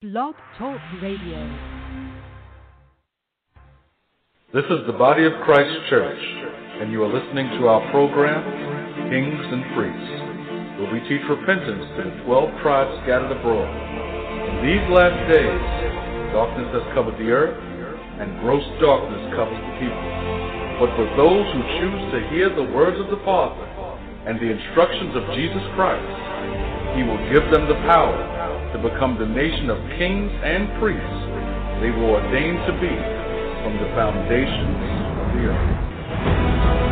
Blog Talk Radio. This is the Body of Christ Church, and you are listening to our program, Kings and Priests, where we teach repentance to the 12 tribes scattered abroad. In these last days, darkness has covered the earth, and gross darkness covers the people. But for those who choose to hear the words of the Father and the instructions of Jesus Christ, He will give them the power to become the nation of kings and priests they were ordained to be from the foundations of the earth.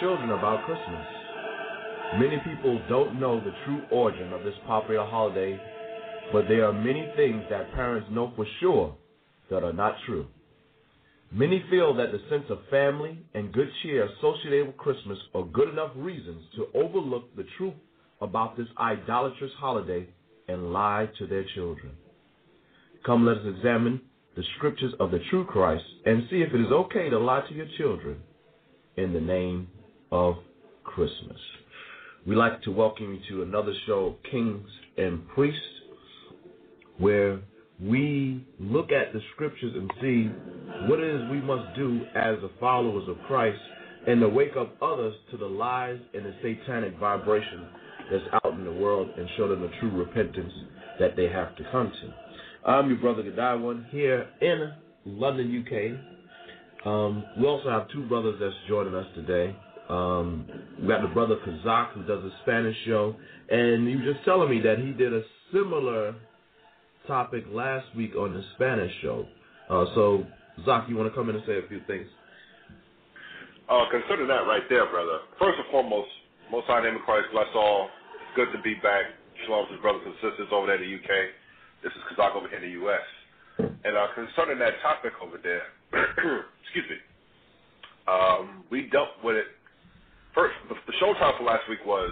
Children about Christmas? Many people don't know the true origin of this popular holiday, but there are many things that parents know for sure that are not true. Many feel that the sense of family and good cheer associated with Christmas are good enough reasons to overlook the truth about this idolatrous holiday and lie to their children. Come, let us examine the scriptures of the true Christ and see if it is okay to lie to your children in the name of Christmas. We'd like to welcome you to another show, Kings and Priests, where we look at the scriptures and see what it is we must do as the followers of Christ and to wake up others to the lies and the satanic vibration that's out in the world and show them the true repentance that they have to come to. I'm your brother Godiwan here in London, UK. Um, we also have two brothers that's joining us today. Um, we got the brother Kazak who does a Spanish show, and he was just telling me that he did a similar topic last week on the Spanish show. Uh, so, Zach, you want to come in and say a few things? Uh, consider that right there, brother. First and foremost, most high name of Christ, bless all. It's good to be back. Shalom to brothers and sisters over there in the UK. This is Kazak over here in the US. And uh, concerning that topic over there, excuse me, um, we dealt with it. First, the, the show title for last week was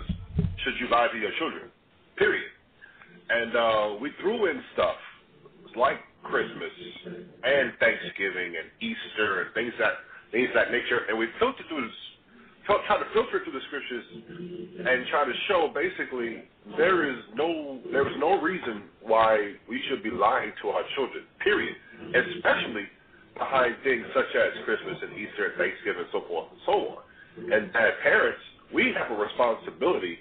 "Should You Lie to Your Children?" Period. And uh, we threw in stuff like Christmas and Thanksgiving and Easter and things that things that nature, and we filtered through this, try to filter through the scriptures and try to show basically there is no there is no reason why we should be lying to our children. Period. Especially behind things such as Christmas and Easter and Thanksgiving and so forth and so on. And as parents, we have a responsibility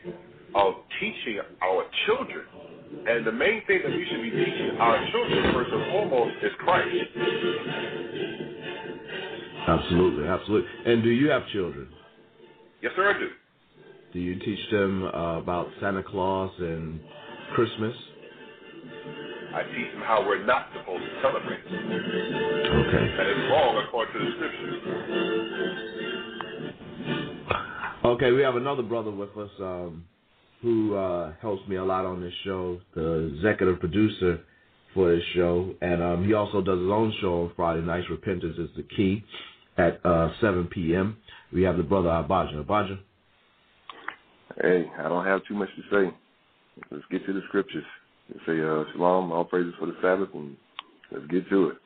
of teaching our children. And the main thing that we should be teaching our children, first and foremost, is Christ. Absolutely, absolutely. And do you have children? Yes, sir, I do. Do you teach them uh, about Santa Claus and Christmas? I teach them how we're not supposed to celebrate. Okay. That is wrong according to the scriptures. Okay, we have another brother with us um, who uh, helps me a lot on this show, the executive producer for this show, and um, he also does his own show on Friday nights. Repentance is the key at uh, 7 p.m. We have the brother Abaja. Abaja. Hey, I don't have too much to say. Let's get to the scriptures. Let's say uh, shalom, all praises for the Sabbath, and let's get to it.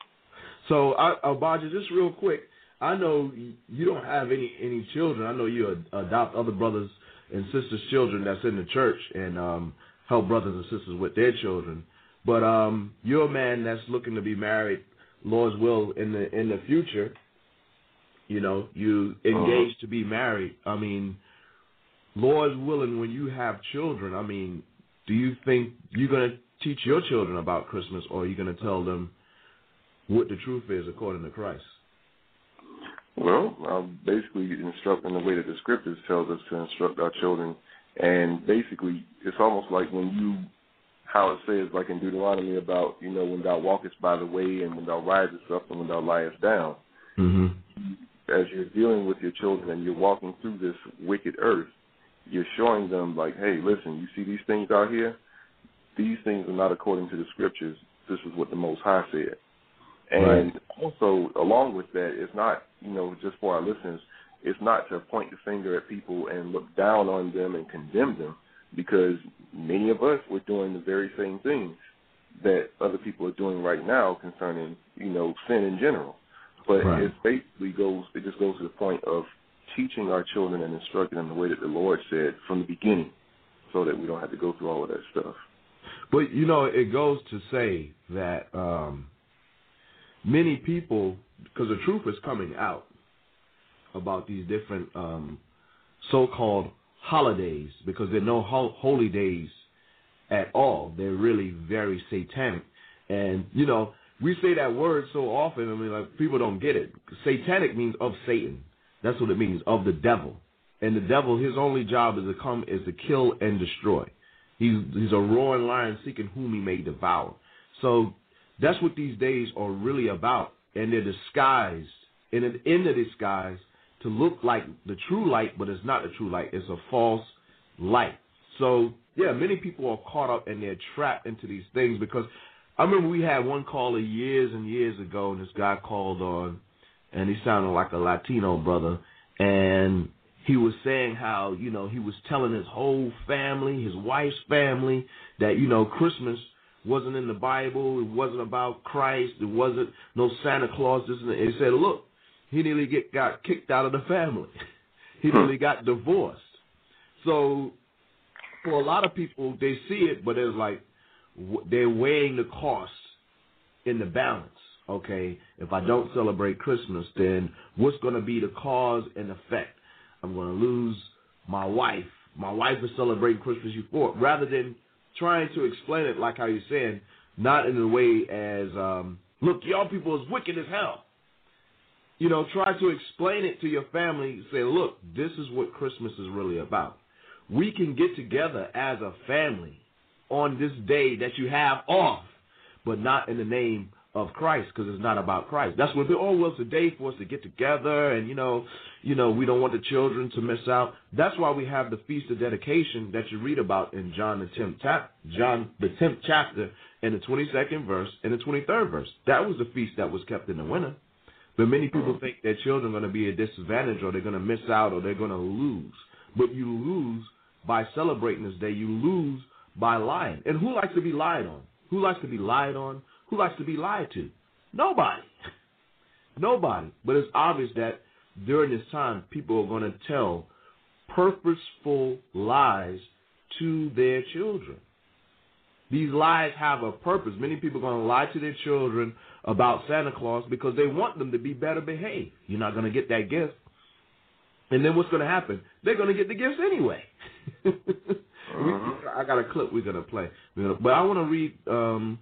So, uh, Abaja, just real quick, I know you don't have any any children. I know you ad- adopt other brothers and sisters' children that's in the church and um, help brothers and sisters with their children. But um, you're a man that's looking to be married, Lord's will, in the in the future. You know, you engaged to be married. I mean, Lord's willing, when you have children, I mean, do you think you're going to teach your children about Christmas, or are you going to tell them what the truth is according to Christ? Well, I'm basically instructing the way that the scriptures tells us to instruct our children, and basically, it's almost like when you, how it says, like in Deuteronomy about, you know, when thou walkest by the way, and when thou risest up, and when thou liest down. Mm-hmm. As you're dealing with your children and you're walking through this wicked earth, you're showing them like, hey, listen, you see these things out here? These things are not according to the scriptures. This is what the Most High said. And Right. also, along with that, it's not, you know, just for our listeners, it's not to point the finger at people and look down on them and condemn them, because many of us were doing the very same things that other people are doing right now concerning, you know, sin in general. But Right. it basically goes, it just goes to the point of teaching our children and instructing them the way that the Lord said from the beginning, so that we don't have to go through all of that stuff. But you know, it goes to say that um, many people, because the truth is coming out about these different um, so-called holidays, because they're no ho- holy days at all. They're really very satanic, and you know, we say that word so often. I mean, like people don't get it. Satanic means of Satan. That's what it means, of the devil. And the devil, his only job is to come is to kill and destroy. He's he's a roaring lion seeking whom he may devour. So that's what these days are really about. And they're disguised in in the disguise to look like the true light, but it's not the true light. It's a false light. So yeah, many people are caught up and they're trapped into these things because I remember we had one caller years and years ago, and this guy called on, and he sounded like a Latino brother, and he was saying how you know he was telling his whole family, his wife's family, that you know Christmas wasn't in the Bible, it wasn't about Christ, it wasn't no Santa Claus. This and. He said, look, he nearly get got kicked out of the family. he hmm. nearly got divorced. So for a lot of people, they see it, but it's like they're weighing the cost in the balance. Okay, if I don't celebrate Christmas, then what's going to be the cause and effect? I'm going to lose my wife. My wife is celebrating Christmas before, rather than trying to explain it like how you're saying, not in a way as, um, look, y'all people is wicked as hell. You know, try to explain it to your family. Say, look, this is what Christmas is really about. We can get together as a family on this day that you have off, but not in the name of Christ, because it's not about Christ. That's what. Oh, well, it's a day for us to get together, and you know, you know, we don't want the children to miss out. That's why we have the feast of dedication that you read about in John the tenth chap, John the tenth chapter, in the twenty second verse and the twenty third verse. That was the feast that was kept in the winter. But many people mm-hmm. think their children are going to be a disadvantage, or they're going to miss out, or they're going to lose. But you lose by celebrating this day. You lose by lying. And who likes to be lied on? Who likes to be lied on? Who likes to be lied to? Nobody. Nobody. But it's obvious that during this time, people are going to tell purposeful lies to their children. These lies have a purpose. Many people are going to lie to their children about Santa Claus because they want them to be better behaved. You're not going to get that gift. And then what's going to happen? They're going to get the gifts anyway. we, I got a clip we're going to play. Gonna, but I want to read um,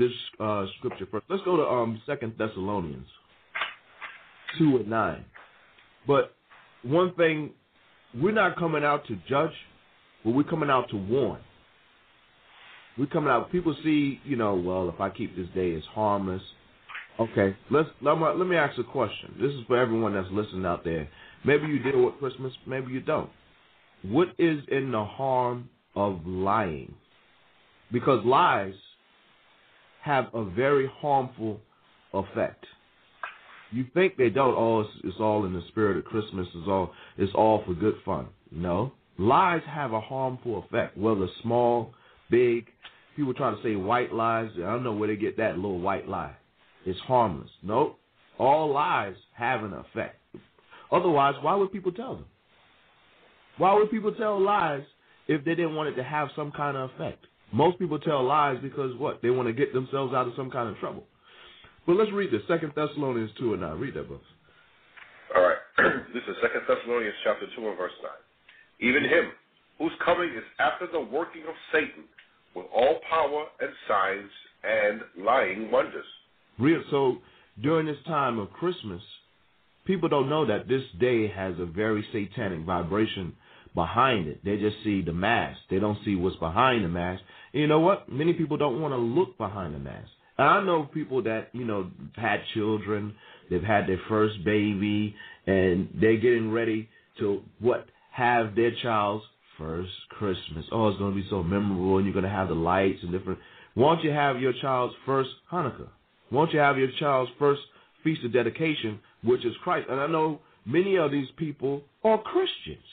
this uh, scripture first. Let's go to um, Second Thessalonians 2 and 9. But one thing, we're not coming out to judge, but we're coming out to warn. We're coming out. People see, you know, well, if I keep this day, it's harmless. Okay, let's let me, let me ask a question. This is for everyone that's listening out there. Maybe you deal with Christmas, maybe you don't. What is in the harm of lying? Because lies have a very harmful effect. You think they don't? Oh, it's, it's all in the spirit of Christmas. It's all it's all for good fun. No, lies have a harmful effect, whether small, big. People try to say white lies. I don't know where they get that little white lie. It's harmless. Nope. All lies have an effect. Otherwise, why would people tell them? Why would people tell lies if they didn't want it to have some kind of effect? Most people tell lies because what? They want to get themselves out of some kind of trouble. But let's read this. Second Thessalonians 2 and 9. Read that, book. All right. this is Second Thessalonians chapter 2 and verse 9. even him whose coming is after the working of Satan with all power and signs and lying wonders. Real. So during this time of Christmas, people don't know that this day has a very satanic vibration behind it. They just see the mask. They don't see what's behind the mask. And you know what? Many people don't want to look behind the mask. And I know people that, you know, had children, they've had their first baby, and they're getting ready to what? Have their child's first Christmas. Oh, it's going to be so memorable, and you're going to have the lights and different. Won't you have your child's first Hanukkah? Won't you have your child's first feast of dedication, which is Christ? And I know many of these people are Christians,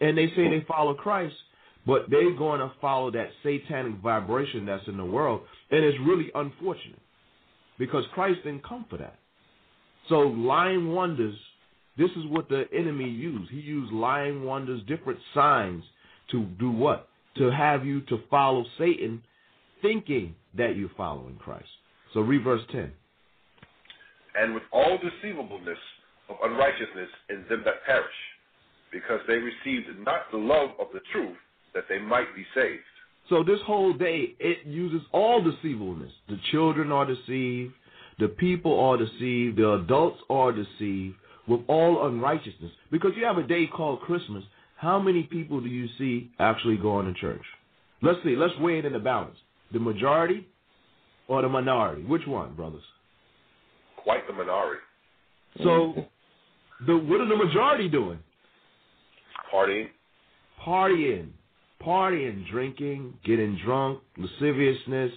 and they say they follow Christ, but they're going to follow that satanic vibration that's in the world, and it's really unfortunate because Christ didn't come for that. So lying wonders this is what the enemy used. He used lying wonders, different signs to do what? To have you to follow Satan thinking that you're following Christ. So read verse 10. And with all deceivableness of unrighteousness in them that perish, because they received not the love of the truth, that they might be saved. So this whole day, it uses all deceivableness. The children are deceived. The people are deceived. The adults are deceived with all unrighteousness. Because you have a day called Christmas. How many people do you see actually going to church? Let's see. Let's weigh it in the balance. The majority or the minority? Which one, brothers? Quite the minority. So, the what are the majority doing? Partying. Partying. Partying, drinking, getting drunk, lasciviousness,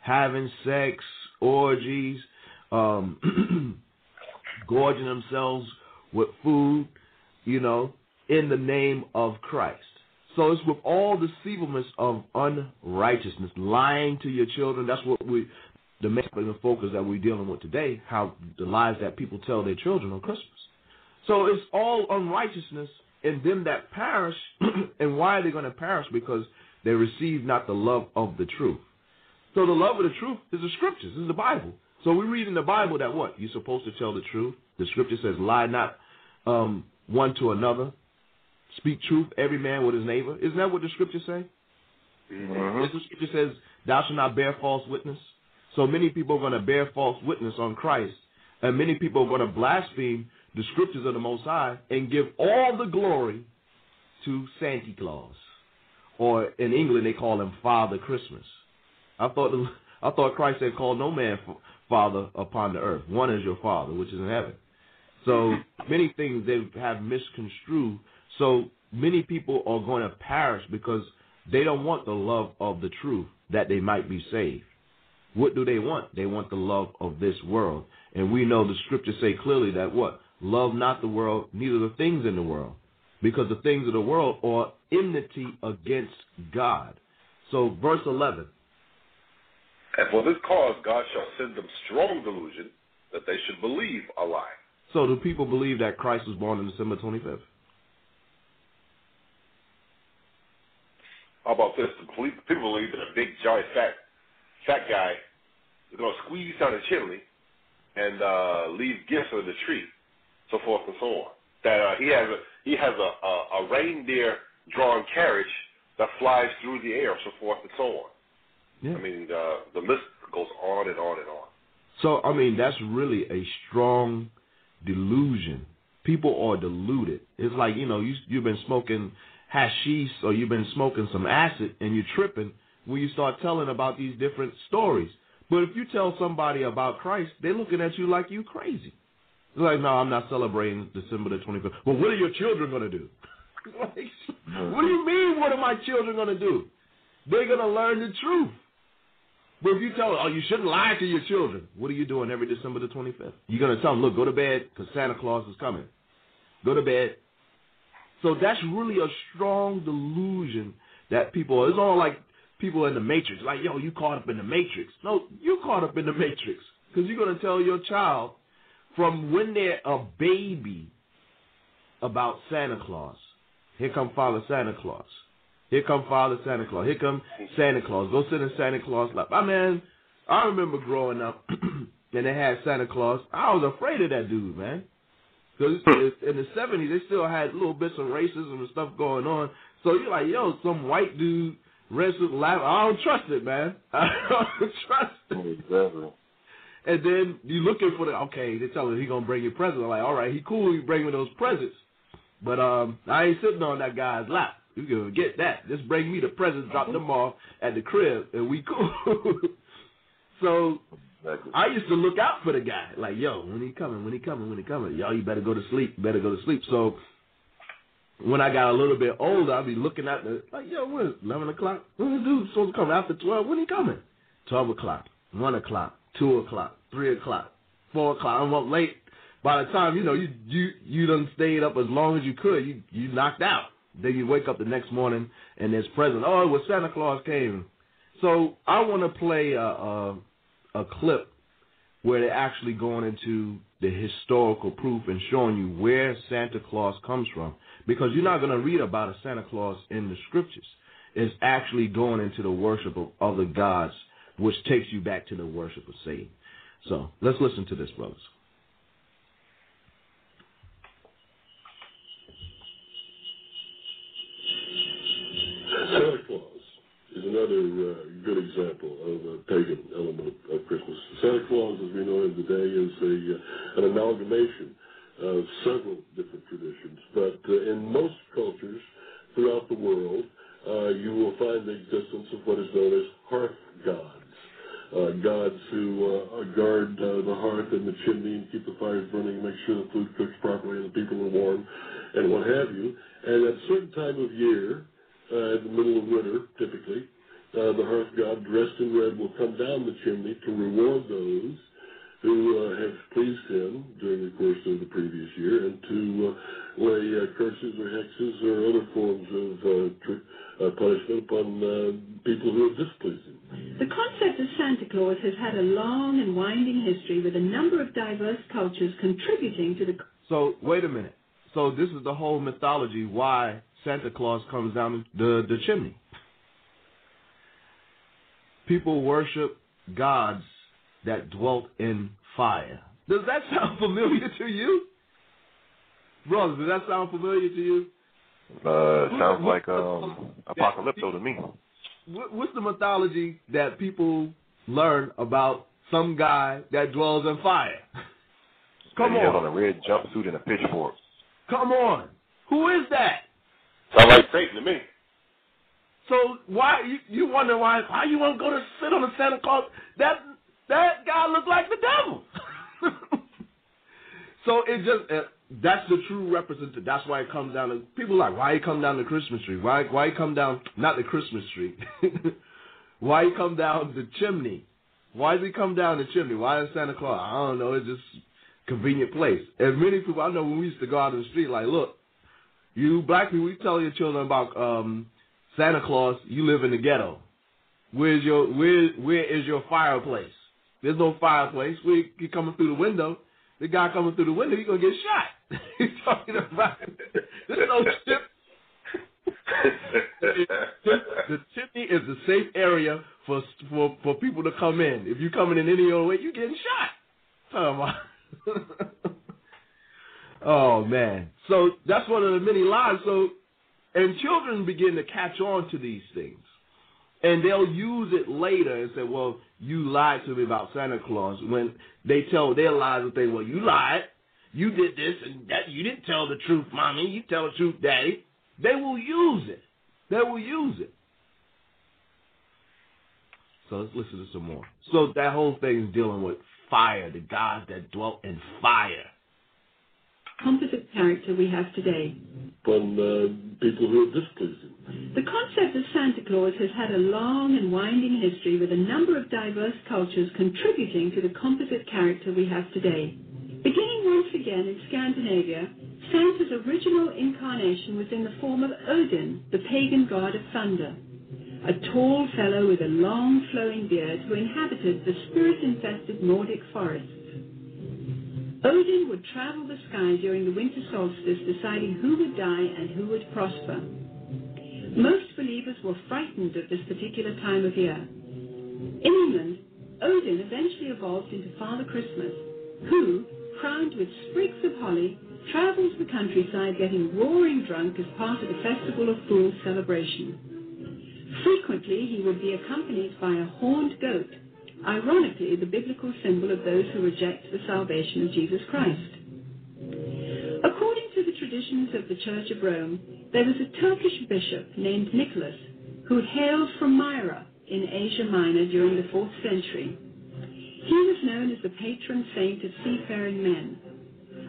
having sex, orgies, um, gorging themselves with food, you know, in the name of Christ. So it's with all deceivableness of unrighteousness, lying to your children. That's what we, the main focus that we're dealing with today, how the lies that people tell their children on Christmas. So it's all unrighteousness in them that perish. and why are they going to perish? Because they receive not the love of the truth. So the love of the truth is the scriptures, is the Bible. So we read in the Bible that what? You're supposed to tell the truth. The scripture says, lie not um, one to another. Speak truth, every man with his neighbor. Isn't that what the scripture say? Mm-hmm. The scripture says, thou shalt not bear false witness. So many people are going to bear false witness on Christ. And many people are going to blaspheme the scriptures of the Most High and give all the glory to Santa Claus. Or in England, they call him Father Christmas. I thought I thought Christ had called no man Father upon the earth. One is your Father, which is in heaven. So many things they have misconstrued. So many people are going to perish because they don't want the love of the truth that they might be saved. What do they want? They want the love of this world. And we know the scriptures say clearly that what? Love not the world, neither the things in the world. Because the things of the world are enmity against God. So verse 11. And for this cause, God shall send them strong delusion that they should believe a lie. So do people believe that Christ was born on December 25th? How about this? People believe that a big, giant, fat, fat guy is going to squeeze down a chimney and uh, leave gifts under the tree, so forth and so on. That uh, he has a he has a, a, a reindeer drawn carriage that flies through the air, so forth and so on. Yeah. I mean, uh, the list goes on and on and on. So, I mean, that's really a strong delusion. People are deluded. It's like, you know, you, you've been smoking hashish or you've been smoking some acid and you're tripping when you start telling about these different stories. But if you tell somebody about Christ, they're looking at you like you crazy. It's like, no, I'm not celebrating December the 25th. Well, what are your children going to do? like, what do you mean, what are my children going to do? They're going to learn the truth. But if you tell them, oh, you shouldn't lie to your children, what are you doing every December the 25th? You're going to tell them, look, go to bed because Santa Claus is coming. Go to bed. So that's really a strong delusion that people, it's all like people in the Matrix. Like, yo, you caught up in the Matrix. No, you caught up in the Matrix because you're going to tell your child from when they're a baby about Santa Claus. Here come Father Santa Claus. Here come Father Santa Claus. Here come Santa Claus. Go sit in Santa Claus lap. I mean, I remember growing up and they had Santa Claus. I was afraid of that dude, man. Because in the '70s, they still had little bits of racism and stuff going on. So you're like, yo, some white dude, racist, laugh. I don't trust it, man. I don't trust it. Exactly. And then you looking for the okay. They tell him he gonna bring you presents. I'm like, all right, he cool. He bring me those presents, but um, I ain't sitting on that guy's lap. You can get that. Just bring me the presents, drop them off at the crib, and we cool. so I used to look out for the guy. Like, yo, when he coming? When he coming? When he coming? Yo, you better go to sleep. Better go to sleep. So when I got a little bit older, I'd be looking at the like, yo, what? Eleven o'clock? When the dude supposed to come after twelve? When he coming? Twelve o'clock, one o'clock, two o'clock, three o'clock, four o'clock. I'm up late. By the time you know you you you done stayed up as long as you could, you you knocked out. Then you wake up the next morning and there's present. Oh, it was Santa Claus came. So I want to play a, a a clip where they're actually going into the historical proof and showing you where Santa Claus comes from. Because you're not going to read about a Santa Claus in the scriptures. It's actually going into the worship of other gods, which takes you back to the worship of Satan. So let's listen to this, brothers. Santa Claus is another uh, good example of a pagan element of, of Christmas. Santa Claus, as we know him today, is a, uh, an amalgamation of several different traditions. But uh, in most cultures throughout the world, uh, you will find the existence of what is known as hearth gods. Uh, gods who uh, guard uh, the hearth and the chimney and keep the fires burning, make sure the food cooks properly and the people are warm, and what have you. And at a certain time of year, uh, in the middle of winter, typically, uh, the hearth god dressed in red will come down the chimney to reward those who uh, have pleased him during the course of the previous year and to uh, lay uh, curses or hexes or other forms of uh, tr- uh, punishment upon uh, people who have displeased him. The concept of Santa Claus has had a long and winding history with a number of diverse cultures contributing to the So wait a minute. So this is the whole mythology why Santa Claus comes down the the chimney. People worship gods that dwelt in fire. Does that sound familiar to you? Brothers, does that sound familiar to you? Uh, sounds like um, apocalypto to me. What's the mythology that people learn about some guy that dwells in fire? Come he has on. on a red jumpsuit and a pitchfork. Come on. Who is that? Sound like Satan to me. So why you, you wonder why why you want to go to sit on the Santa Claus? That that guy looked like the devil. so it just that's the true representative. That's why it comes down to people like why he come down the Christmas tree? Why why he come down not the Christmas tree? why he come down the chimney? Why does he come down the chimney? Why is Santa Claus? I don't know. It's just convenient place. And many people I know when we used to go out in the street, like, look, you black people, you tell your children about um Santa Claus, you live in the ghetto. Where's your where where is your fireplace? There's no fireplace. We you coming through the window. The guy coming through the window, he's gonna get shot. he's talking about there's no chip. the chimney is a safe area for for for people to come in. If you coming in any other way, you getting shot. Talking about. oh man. So that's one of the many lies. So and children begin to catch on to these things. And they'll use it later and say, well, you lied to me about Santa Claus. When they tell their lies and say, well, you lied. You did this and that. You didn't tell the truth, mommy. You tell the truth, daddy. They will use it. They will use it. So let's listen to some more. So that whole thing is dealing with fire, the gods that dwelt in fire. Composite character we have today. Upon uh, people who have displeased. The concept of Santa Claus has had a long and winding history with a number of diverse cultures contributing to the composite character we have today. Beginning once again in Scandinavia, Santa's original incarnation was in the form of Odin, the pagan god of thunder. A tall fellow with a long flowing beard who inhabited the spirit-infested Nordic forests. Odin would travel the sky during the winter solstice, deciding who would die and who would prosper. Most believers were frightened at this particular time of year. In England, Odin eventually evolved into Father Christmas, who, crowned with sprigs of holly, travels the countryside getting roaring drunk as part of the Festival of Fools celebration. Frequently, he would be accompanied by a horned goat, ironically the biblical symbol of those who reject the salvation of Jesus Christ. According to the traditions of the Church of Rome, there was a Turkish bishop named Nicholas who hailed from Myra in Asia Minor during the 4th century. He was known as the patron saint of seafaring men.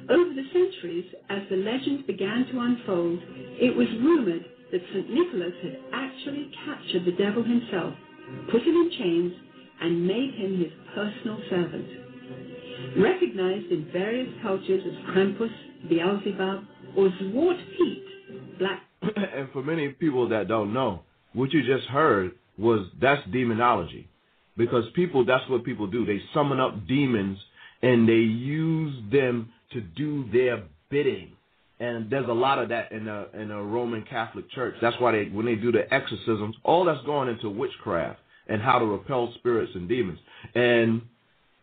Over the centuries, as the legend began to unfold, it was rumored that St. Nicholas had actually captured the devil himself, put him in chains, and made him his personal servant. Recognized in various cultures as Krampus, Beelzebub, or Zwart Piet, black. and for many people that don't know, what you just heard was that's demonology. Because people, that's what people do. They summon up demons and they use them to do their bidding. And there's a lot of that in in a Roman Catholic Church. That's why they when they do the exorcisms, all that's going into witchcraft and how to repel spirits and demons. And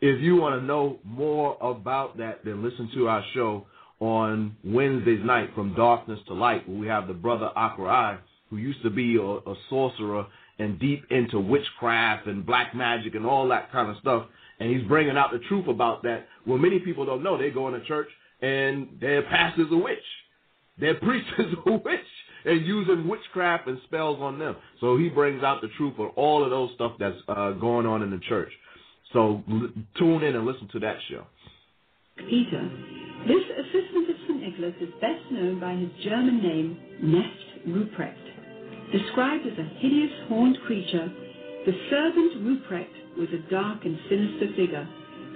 if you want to know more about that, then listen to our show on Wednesdays night from darkness to light, where we have the brother Akrai, who used to be a, a sorcerer and deep into witchcraft and black magic and all that kind of stuff. And he's bringing out the truth about that. Well, many people don't know. They go into church and their pastor's a witch. Their priest is a witch and using witchcraft and spells on them. So he brings out the truth of all of those stuff that's uh, going on in the church. So l- tune in and listen to that show. Peter. This assistant of St. Nicholas is best known by his German name, Knecht Ruprecht. Described as a hideous horned creature, the servant Ruprecht was a dark and sinister figure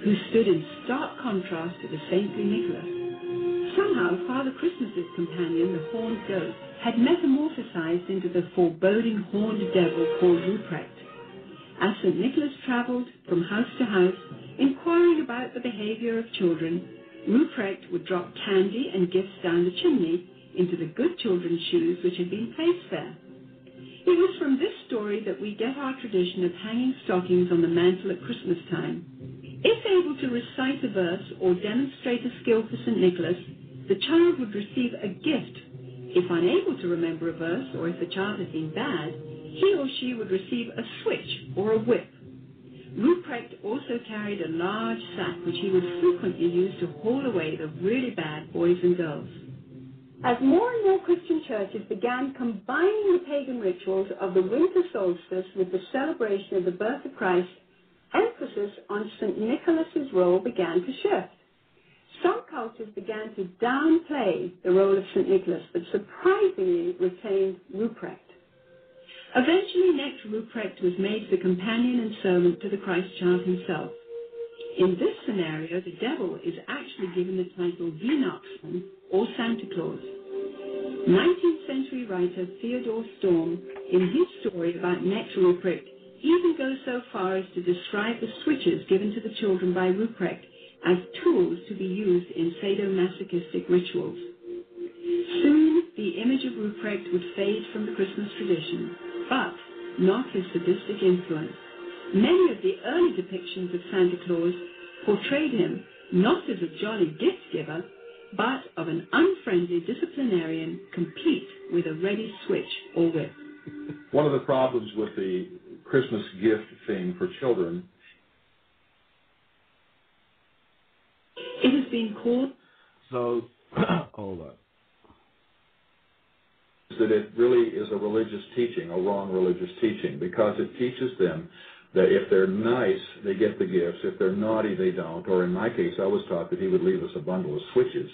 who stood in stark contrast to the saintly Nicholas. Somehow, Father Christmas's companion, the horned goat, had metamorphosized into the foreboding horned devil called Ruprecht. As St. Nicholas traveled from house to house, inquiring about the behavior of children, Ruprecht would drop candy and gifts down the chimney into the good children's shoes which had been placed there. It was from this story that we get our tradition of hanging stockings on the mantle at Christmas time. If able to recite a verse or demonstrate a skill for St. Nicholas, the child would receive a gift. If unable to remember a verse, or if the child had been bad, he or she would receive a switch or a whip. Ruprecht also carried a large sack which he would frequently use to haul away the really bad boys and girls. As more and more Christian churches began combining the pagan rituals of the winter solstice with the celebration of the birth of Christ, emphasis on St. Nicholas's role began to shift. Some cultures began to downplay the role of St. Nicholas, but surprisingly retained Ruprecht. Eventually, Knecht Ruprecht was made the companion and servant to the Christ child himself. In this scenario, the devil is actually given the title Weihnachtsmann or Santa Claus. 19th century writer Theodore Storm, in his story about Knecht Ruprecht, even goes so far as to describe the switches given to the children by Ruprecht as tools to be used in sadomasochistic rituals. Soon, the image of Ruprecht would fade from the Christmas tradition, but not his sadistic influence. Many of the early depictions of Santa Claus portrayed him not as a jolly gift giver, but of an unfriendly disciplinarian complete with a ready switch or whip. One of the problems with the Christmas gift thing for children It has been called So, hold on. that it really is a religious teaching, a wrong religious teaching, because it teaches them that if they're nice, they get the gifts. If they're naughty, they don't. Or in my case, I was taught that he would leave us a bundle of switches.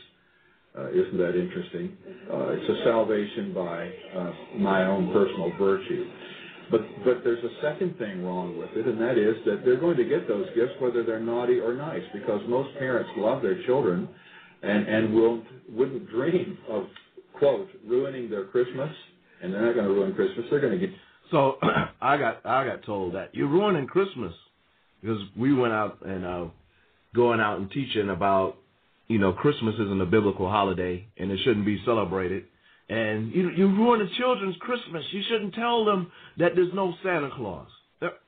Uh, isn't that interesting? Uh, it's a salvation by uh, my own personal virtue. But but there's a second thing wrong with it, and that is that they're going to get those gifts whether they're naughty or nice, because most parents love their children, and and will wouldn't dream of quote ruining their Christmas, and they're not going to ruin Christmas. They're going to get So I got I got told that you're ruining Christmas because we went out and uh, going out and teaching about you know Christmas isn't a biblical holiday and it shouldn't be celebrated. And you you ruin the children's Christmas. You shouldn't tell them that there's no Santa Claus.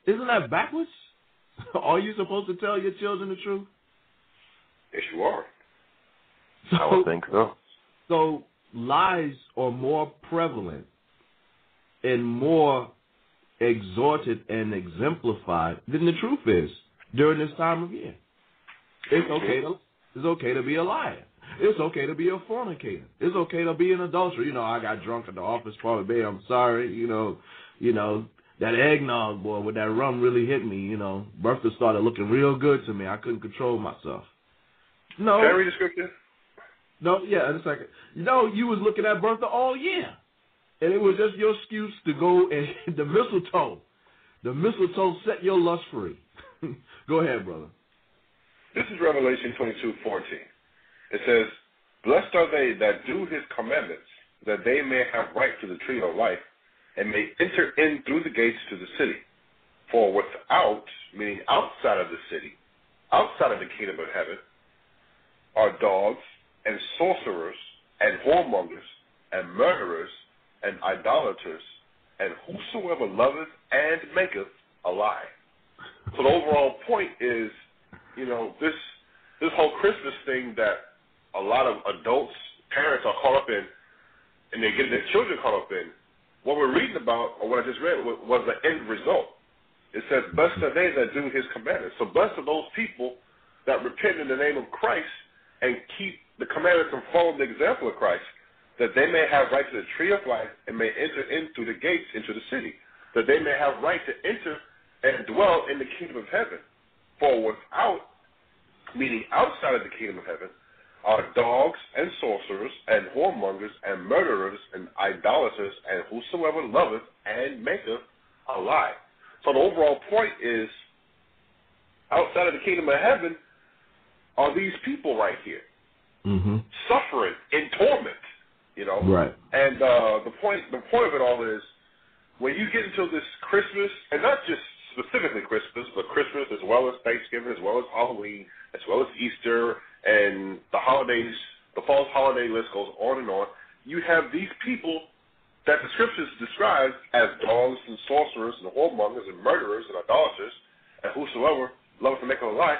Isn't that backwards? Are you supposed to tell your children the truth? Yes, you are. So, I would think so. So lies are more prevalent and more exhorted and exemplified than the truth is during this time of year. It's okay to it's okay to be a liar. It's okay to be a fornicator. It's okay to be an adulterer. You know, I got drunk at the office party. Babe, I'm sorry. You know, you know that eggnog boy with that rum really hit me. You know, Bertha started looking real good to me. I couldn't control myself. No. Can I read the scripture? No, yeah, in a second. You know, you was looking at Bertha all year. And it was just your excuse to go and the mistletoe. The mistletoe set your lust free. go ahead, brother. This is Revelation 22, 14. It says, Blessed are they that do his commandments, that they may have right to the tree of life, and may enter in through the gates to the city. For without, meaning outside of the city, outside of the kingdom of heaven, are dogs and sorcerers and whoremongers and murderers and idolaters and whosoever loveth and maketh a lie. So the overall point is, you know, this this whole Christmas thing that a lot of adults, parents are caught up in, and they get their children caught up in. What we're reading about, or what I just read, was the end result. It says, "Blessed are they that do His commandments." So blessed are those people that repent in the name of Christ and keep the commandments and follow the example of Christ, that they may have right to the tree of life and may enter in through the gates into the city, that they may have right to enter and dwell in the kingdom of heaven. For without, meaning outside of the kingdom of heaven, are dogs and sorcerers and whoremongers and murderers and idolaters and whosoever loveth and maketh a lie. So the overall point is, outside of the kingdom of heaven, are these people right here mm-hmm. suffering in torment. You know, right? And uh, the point the point of it all is when you get into this Christmas, and not just specifically Christmas, but Christmas as well as Thanksgiving, as well as Halloween, as well as Easter, and the holidays, the false holiday list goes on and on. You have these people that the scriptures describe as dogs and sorcerers and whoremongers and murderers and idolaters and whosoever loveth to make a lie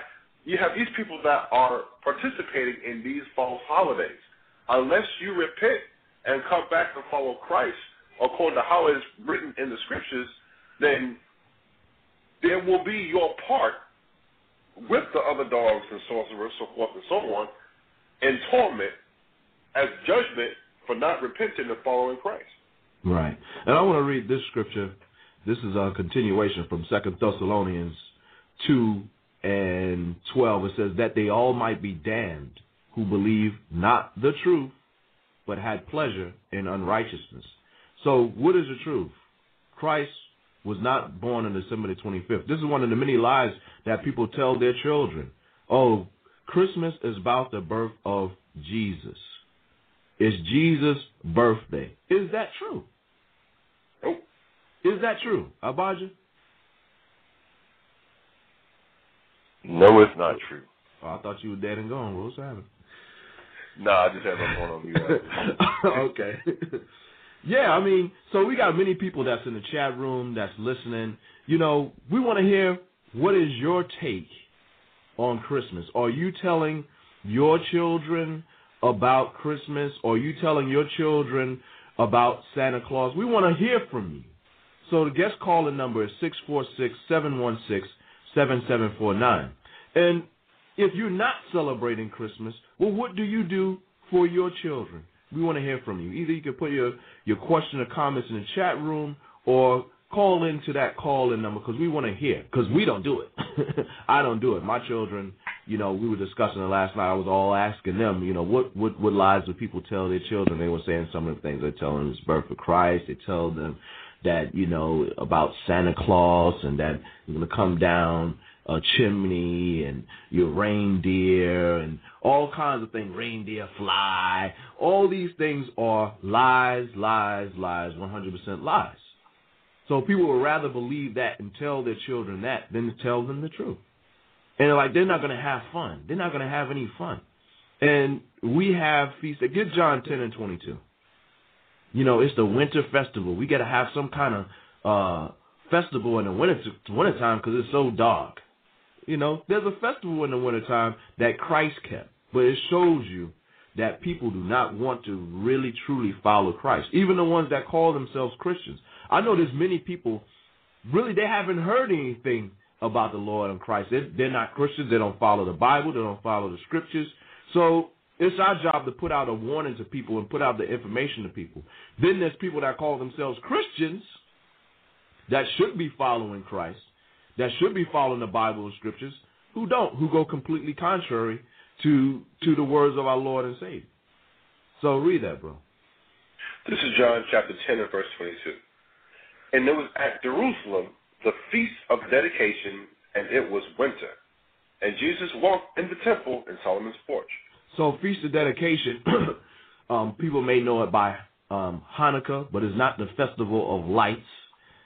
you have these people that are participating in these false holidays. Unless you repent and come back and follow Christ according to how it is written in the scriptures, then there will be your part with the other dogs and sorcerers, so forth and so on, in torment as judgment for not repenting and following Christ. Right. And I want to read this scripture. This is a continuation from Second Thessalonians 2 and 12, it says, That they all might be damned who believe not the truth, but had pleasure in unrighteousness. So, what is the truth? Christ was not born on December the 25th. This is one of the many lies that people tell their children. Oh, Christmas is about the birth of Jesus. It's Jesus' birthday. Is that true? Is that true, Abijah? No, it's not true. Oh, I thought you were dead and gone. What's happening? Nah, I just have my phone on mute. okay. Yeah, I mean, so we got many people that's in the chat room that's listening. You know, we want to hear what is your take on Christmas? Are you telling your children about Christmas? Are you telling your children about Santa Claus? We want to hear from you. So the guest calling number is 646 716 7749. And if you're not celebrating Christmas, well, what do you do for your children? We want to hear from you. Either you can put your, your question or comments in the chat room or call into that call in number because we want to hear because we don't do it. I don't do it. My children, you know, we were discussing it last night. I was all asking them, you know, what, what, what lies do people tell their children? They were saying some of the things they tell them is birth of Christ. They tell them that you know about Santa Claus and that you're gonna come down a chimney and your reindeer and all kinds of things, reindeer fly. All these things are lies, lies, lies, 100% lies. So people would rather believe that and tell their children that than to tell them the truth. And like they're not going to have fun. They're not going to have any fun. And we have feasts. Get John 10 and 22. You know, it's the winter festival. We got to have some kind of uh festival in the winter winter time because it's so dark. You know, there's a festival in the wintertime that Christ kept, but it shows you that people do not want to really truly follow Christ. Even the ones that call themselves Christians. I know there's many people really they haven't heard anything about the Lord and Christ. They're, they're not Christians. They don't follow the Bible. They don't follow the scriptures. So it's our job to put out a warning to people and put out the information to people. Then there's people that call themselves Christians that should be following Christ, that should be following the Bible and scriptures, who don't, who go completely contrary to to the words of our Lord and Savior. So read that, bro. This is John chapter 10 and verse 22. And it was at Jerusalem the feast of dedication, and it was winter. And Jesus walked in the temple in Solomon's porch. So feast of dedication, um, people may know it by um, Hanukkah, but it's not the festival of lights.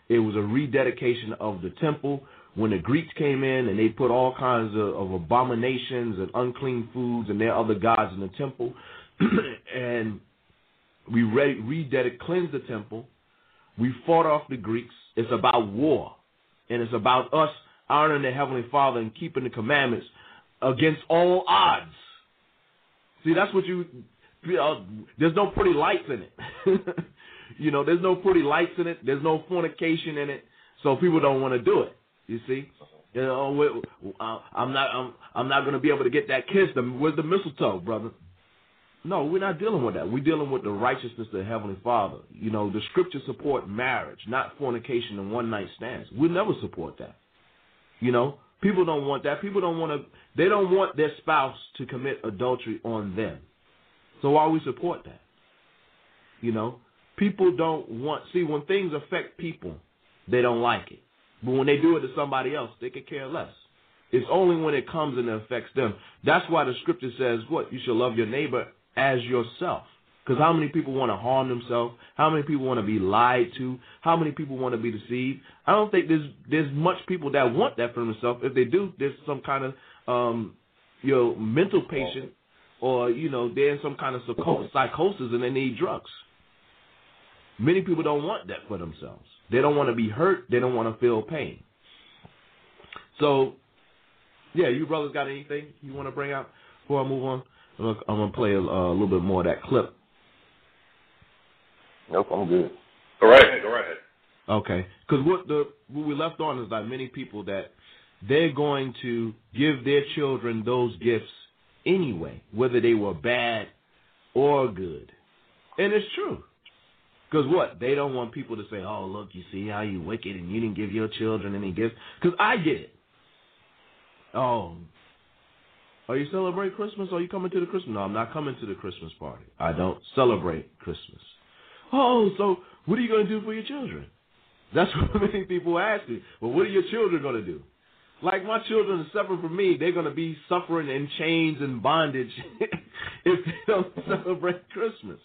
It was a rededication of the temple when the Greeks came in and they put all kinds of, of abominations and unclean foods and their other gods in the temple, and we re- rededicated, cleansed the temple. We fought off the Greeks. It's about war, and it's about us honoring the Heavenly Father and keeping the commandments against all odds. See, that's what you. Uh, there's no pretty lights in it. you know, there's no pretty lights in it. There's no fornication in it. So people don't want to do it. You see, you know, uh, I'm not, I'm, I'm not going to be able to get that kiss. Where's the mistletoe, brother? No, we're not dealing with that. We're dealing with the righteousness of the Heavenly Father. You know, the scriptures support marriage, not fornication and one night stands. We'll never support that. You know, people don't want that. People don't want to. They don't want their spouse to commit adultery on them. So why we support that? You know, people don't want. See, when things affect people, they don't like it. But when they do it to somebody else, they could care less. It's only when it comes and it affects them. That's why the scripture says, what? You should love your neighbor as yourself. Because how many people want to harm themselves? How many people want to be lied to? How many people want to be deceived? I don't think there's there's much people that want that for themselves. If they do, there's some kind of um, you know mental patient, or you know they're in some kind of psychosis and they need drugs. Many people don't want that for themselves. They don't want to be hurt. They don't want to feel pain. So, yeah, you brothers got anything you want to bring out before I move on? Look, I'm gonna play a, a little bit more of that clip. Nope, I'm good. Go right ahead. Go right ahead. Okay, because what the what we left on is like many people that they're going to give their children those gifts anyway, whether they were bad or good, and it's true. Because what? They don't want people to say, oh, look, you see how you wicked and you didn't give your children any gifts. Because I get it. Oh, are you celebrating Christmas? Are you coming to the Christmas? No, I'm not coming to the Christmas party. I don't celebrate Christmas. Oh, so what are you going to do for your children? That's what many people ask me. Well, what are your children going to do? Like my children are suffering from me, they're going to be suffering in chains and bondage if they don't celebrate Christmas.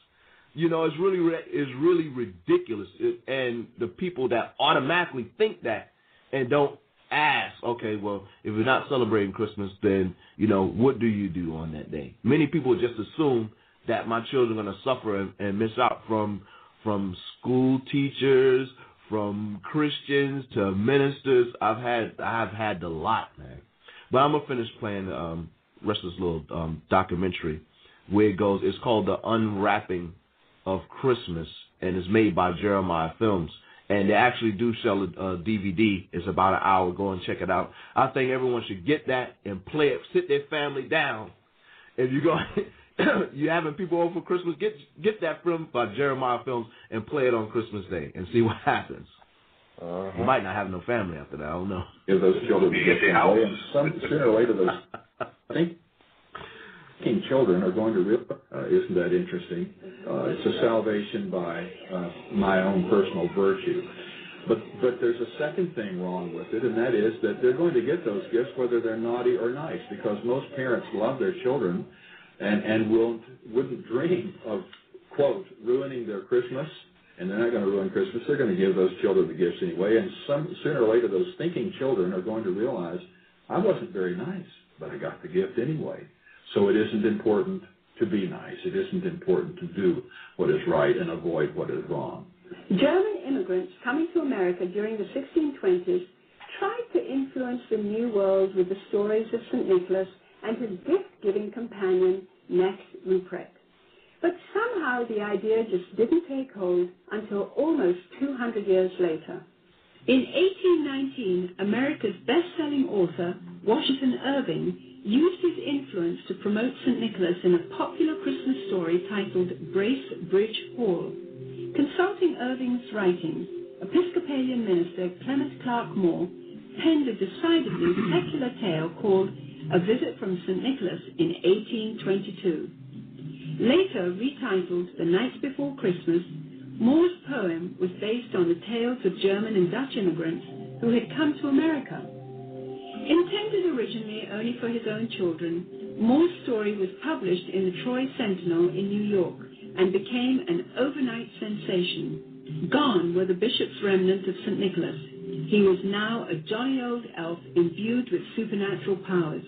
You know, it's really it's really ridiculous, it, and the people that automatically think that and don't ask, okay, well, if you're not celebrating Christmas, then you know what do you do on that day? Many people just assume that my children are going to suffer and, and miss out from from school teachers, from Christians to ministers. I've had I've had a lot, man. But I'm gonna finish playing um, rest of this little um, documentary where it goes. It's called the Unwrapping of Christmas, and it's made by Jeremiah Films. And they actually do sell a, a DVD. It's about an hour. Go and check it out. I think everyone should get that and play it. Sit their family down. If you go, you having people over for Christmas, get get that film by Jeremiah Films and play it on Christmas Day and see what happens. Uh-huh. You might not have no family after that. I don't know. Give those children get the gift and some sooner or later those think thinking children are going to realize, uh, isn't that interesting? Uh, it's a salvation by uh, my own personal virtue. But but there's a second thing wrong with it, and that is that they're going to get those gifts whether they're naughty or nice, because most parents love their children, and and will wouldn't dream of quote ruining their Christmas, and they're not going to ruin Christmas. They're going to give those children the gifts anyway, and some sooner or later those thinking children are going to realize I wasn't very nice, but I got the gift anyway. So it isn't important to be nice. It isn't important to do what is right and avoid what is wrong. German immigrants coming to America during the 1620s tried to influence the New World with the stories of St. Nicholas and his gift-giving companion, Knecht Ruprecht. But somehow the idea just didn't take hold until almost 200 years later. In 1819, America's best-selling author, Washington Irving, used his influence to promote St. Nicholas in a popular Christmas story titled Brace Bridge Hall. Consulting Irving's writings, Episcopalian minister Clement Clarke Moore penned a decidedly secular tale called A Visit from St. Nicholas in 1822. Later retitled The Night Before Christmas, Moore's poem was based on the tales of German and Dutch immigrants who had come to America. Intended originally only for his own children, Moore's story was published in the Troy Sentinel in New York and became an overnight sensation. Gone were the bishop's remnant of St. Nicholas. He was now a jolly old elf imbued with supernatural powers.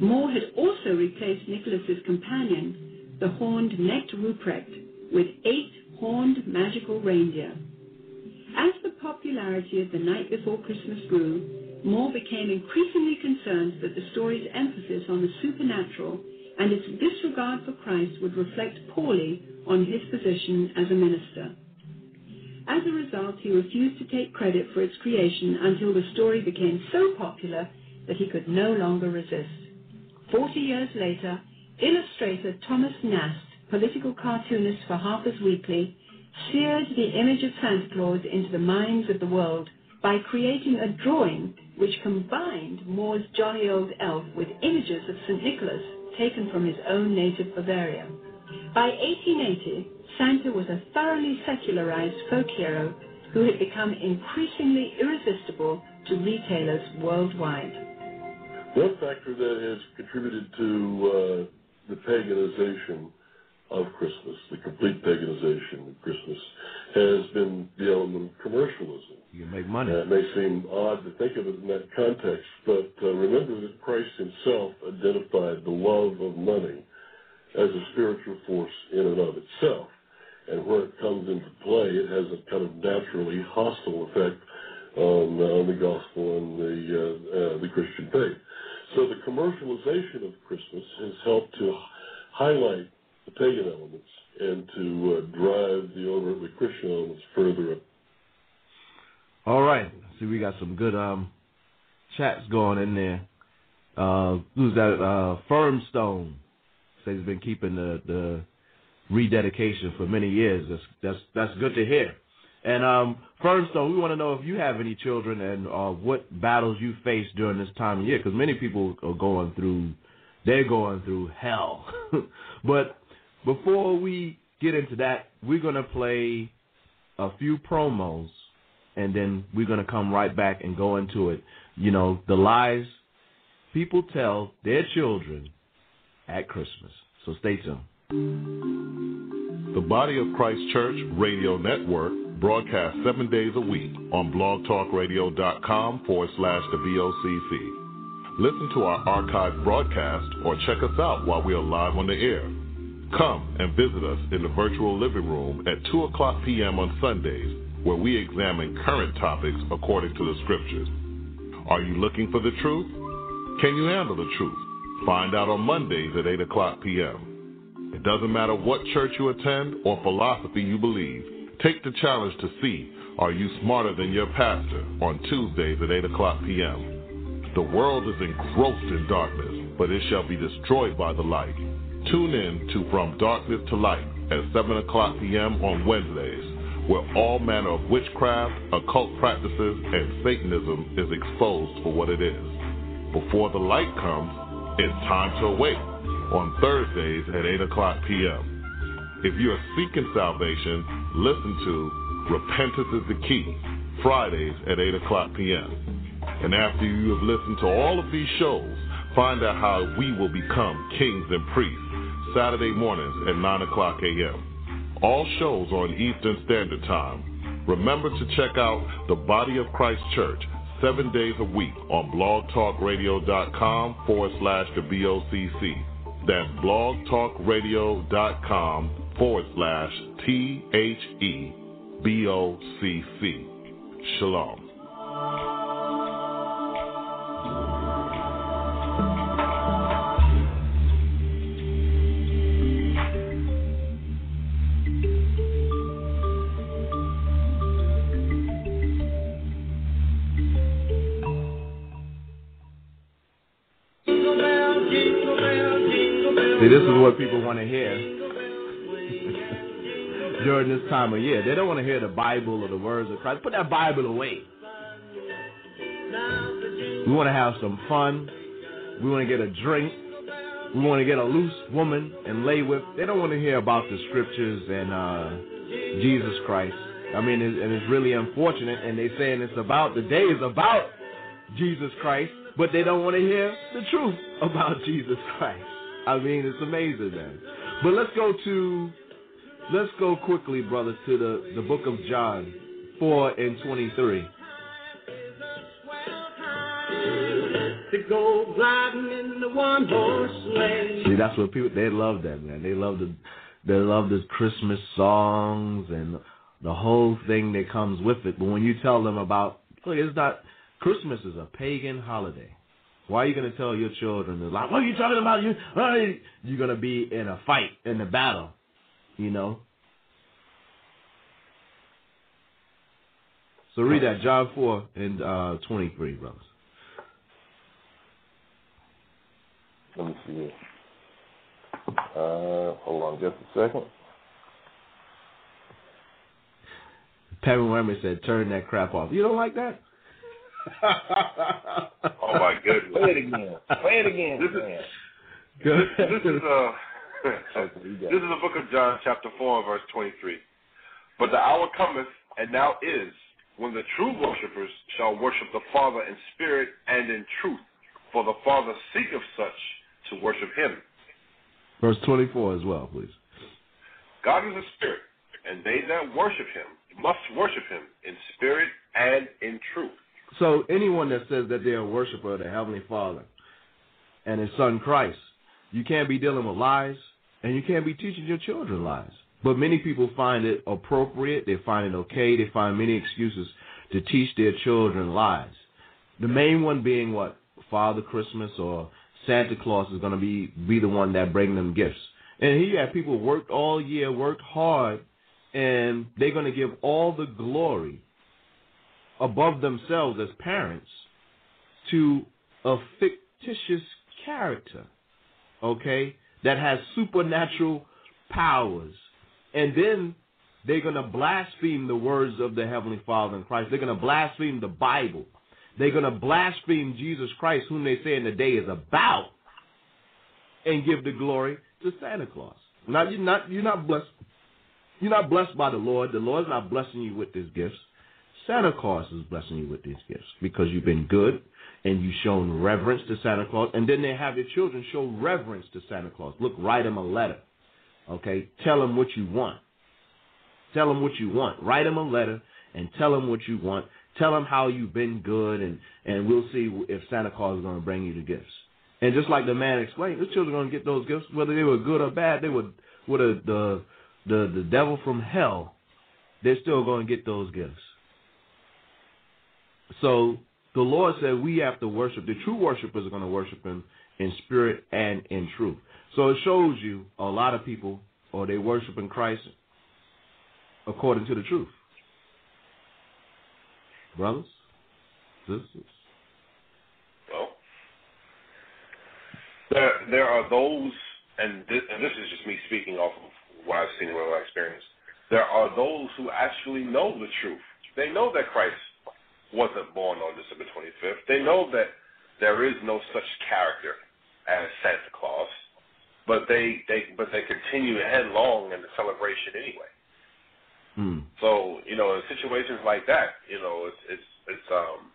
Moore had also replaced Nicholas's companion, the horned Knecht Ruprecht, with eight horned magical reindeer. As the popularity of The Night Before Christmas grew, Moore became increasingly concerned that the story's emphasis on the supernatural and its disregard for Christ would reflect poorly on his position as a minister. As a result, he refused to take credit for its creation until the story became so popular that he could no longer resist. Forty years later, illustrator Thomas Nast political cartoonist for Harper's Weekly, seared the image of Santa Claus into the minds of the world by creating a drawing which combined Moore's jolly old elf with images of St. Nicholas taken from his own native Bavaria. By 1880, Santa was a thoroughly secularized folk hero who had become increasingly irresistible to retailers worldwide. One factor that has contributed to uh, the paganization of Christmas, the complete paganization of Christmas, has been the element of commercialism. You make money. Uh, it may seem odd to think of it in that context, but uh, remember that Christ himself identified the love of money as a spiritual force in and of itself. And where it comes into play, it has a kind of naturally hostile effect on, uh, on the gospel and the, uh, uh, the Christian faith. So the commercialization of Christmas has helped to highlight the pagan elements and to uh, drive the overtly Christian elements further up. All right. See, we got some good um chats going in there. Uh, who's that? Uh, Firmstone says he's been keeping the the rededication for many years. That's that's that's good to hear. And um, Firmstone, we want to know if you have any children and uh, what battles you face during this time of year, because many people are going through, they're going through hell. but before we get into that, we're going to play a few promos and then we're going to come right back and go into it. You know, the lies people tell their children at Christmas. So stay tuned. The Body of Christ Church Radio Network broadcasts seven days a week on blogtalkradio.com forward slash the BOCC. Listen to our archived broadcast or check us out while we are live on the air. Come and visit us in the virtual living room at 2 o'clock p.m. on Sundays, where we examine current topics according to the scriptures. Are you looking for the truth? Can you handle the truth? Find out on Mondays at 8 o'clock p.m. It doesn't matter what church you attend or philosophy you believe. Take the challenge to see are you smarter than your pastor on Tuesdays at 8 o'clock p.m. The world is engrossed in darkness, but it shall be destroyed by the light. Tune in to From Darkness to Light at 7 o'clock p.m. on Wednesdays, where all manner of witchcraft, occult practices, and Satanism is exposed for what it is. Before the light comes, it's time to awake on Thursdays at 8 o'clock p.m. If you are seeking salvation, listen to Repentance is the Key, Fridays at 8 o'clock p.m. And after you have listened to all of these shows, find out how we will become kings and priests Saturday mornings at 9 o'clock a.m. All shows on Eastern Standard Time. Remember to check out the Body of Christ Church seven days a week on blogtalkradio.com forward slash the BOCC. That's blogtalkradio.com forward slash T H E B O C C. Shalom. Want to hear during this time of year. They don't want to hear the Bible or the words of Christ. Put that Bible away. We want to have some fun. We want to get a drink. We want to get a loose woman and lay with. They don't want to hear about the scriptures and uh, Jesus Christ. I mean, it, and it's really unfortunate. And they saying it's about the day is about Jesus Christ, but they don't want to hear the truth about Jesus Christ. I mean, it's amazing, man. But let's go to let's go quickly, brother, to the the book of John, four and twenty three. To go gliding in the one horse sleigh. See, that's what people they love that man. They love the they love the Christmas songs and the whole thing that comes with it. But when you tell them about look, it's not Christmas is a pagan holiday. Why are you going to tell your children? Like, what are you talking about? You, you're going to be in a fight, in a battle, you know. So read that, John 4 and uh, 23, brothers. Let me see it. Uh, hold on just a second. Pamela Wemmer said, turn that crap off. You don't like that? Oh my goodness! Play it again. Play it again. This man. is this, this is uh this is the book of John, chapter four, verse twenty-three. But the hour cometh, and now is, when the true worshippers shall worship the Father in spirit and in truth, for the Father seeketh such to worship Him. Verse twenty-four as well, please. God is a spirit, and they that worship Him must worship Him in spirit and in truth. So anyone that says that they're a worshiper of the Heavenly Father and His Son Christ, you can't be dealing with lies, and you can't be teaching your children lies. But many people find it appropriate, they find it okay, they find many excuses to teach their children lies. The main one being what? Father Christmas or Santa Claus is going to be be the one that bring them gifts. And here you have people worked all year, worked hard, and they're going to give all the glory above themselves as parents to a fictitious character, okay, that has supernatural powers. And then they're going to blaspheme the words of the Heavenly Father in Christ. They're going to blaspheme the Bible. They're going to blaspheme Jesus Christ, whom they say in the day is about, and give the glory to Santa Claus. Now you're not you're not blessed. You're not blessed by the Lord. The Lord's not blessing you with these gifts. Santa Claus is blessing you with these gifts because you've been good and you've shown reverence to Santa Claus. And then they have your children show reverence to Santa Claus. Look, write him a letter. Okay? Tell him what you want. Tell him what you want. Write him a letter and tell him what you want. Tell him how you've been good, and, and we'll see if Santa Claus is going to bring you the gifts. And just like the man explained, the children are going to get those gifts, whether they were good or bad. They were, with a, the, the, the devil from hell, they're still going to get those gifts. So the Lord said we have to worship. The true worshipers are going to worship Him in spirit and in truth. So it shows you a lot of people, or they worship in Christ according to the truth. Brothers, sisters. Well, there there are those, and this, and this is just me speaking off of what I've seen and what I've experienced. There are those who actually know the truth. They know that Christ wasn't born on December 25th. They know that there is no such character as Santa Claus, but they, they but they continue headlong in the celebration anyway. Hmm. So you know, in situations like that, you know, it's it's it's um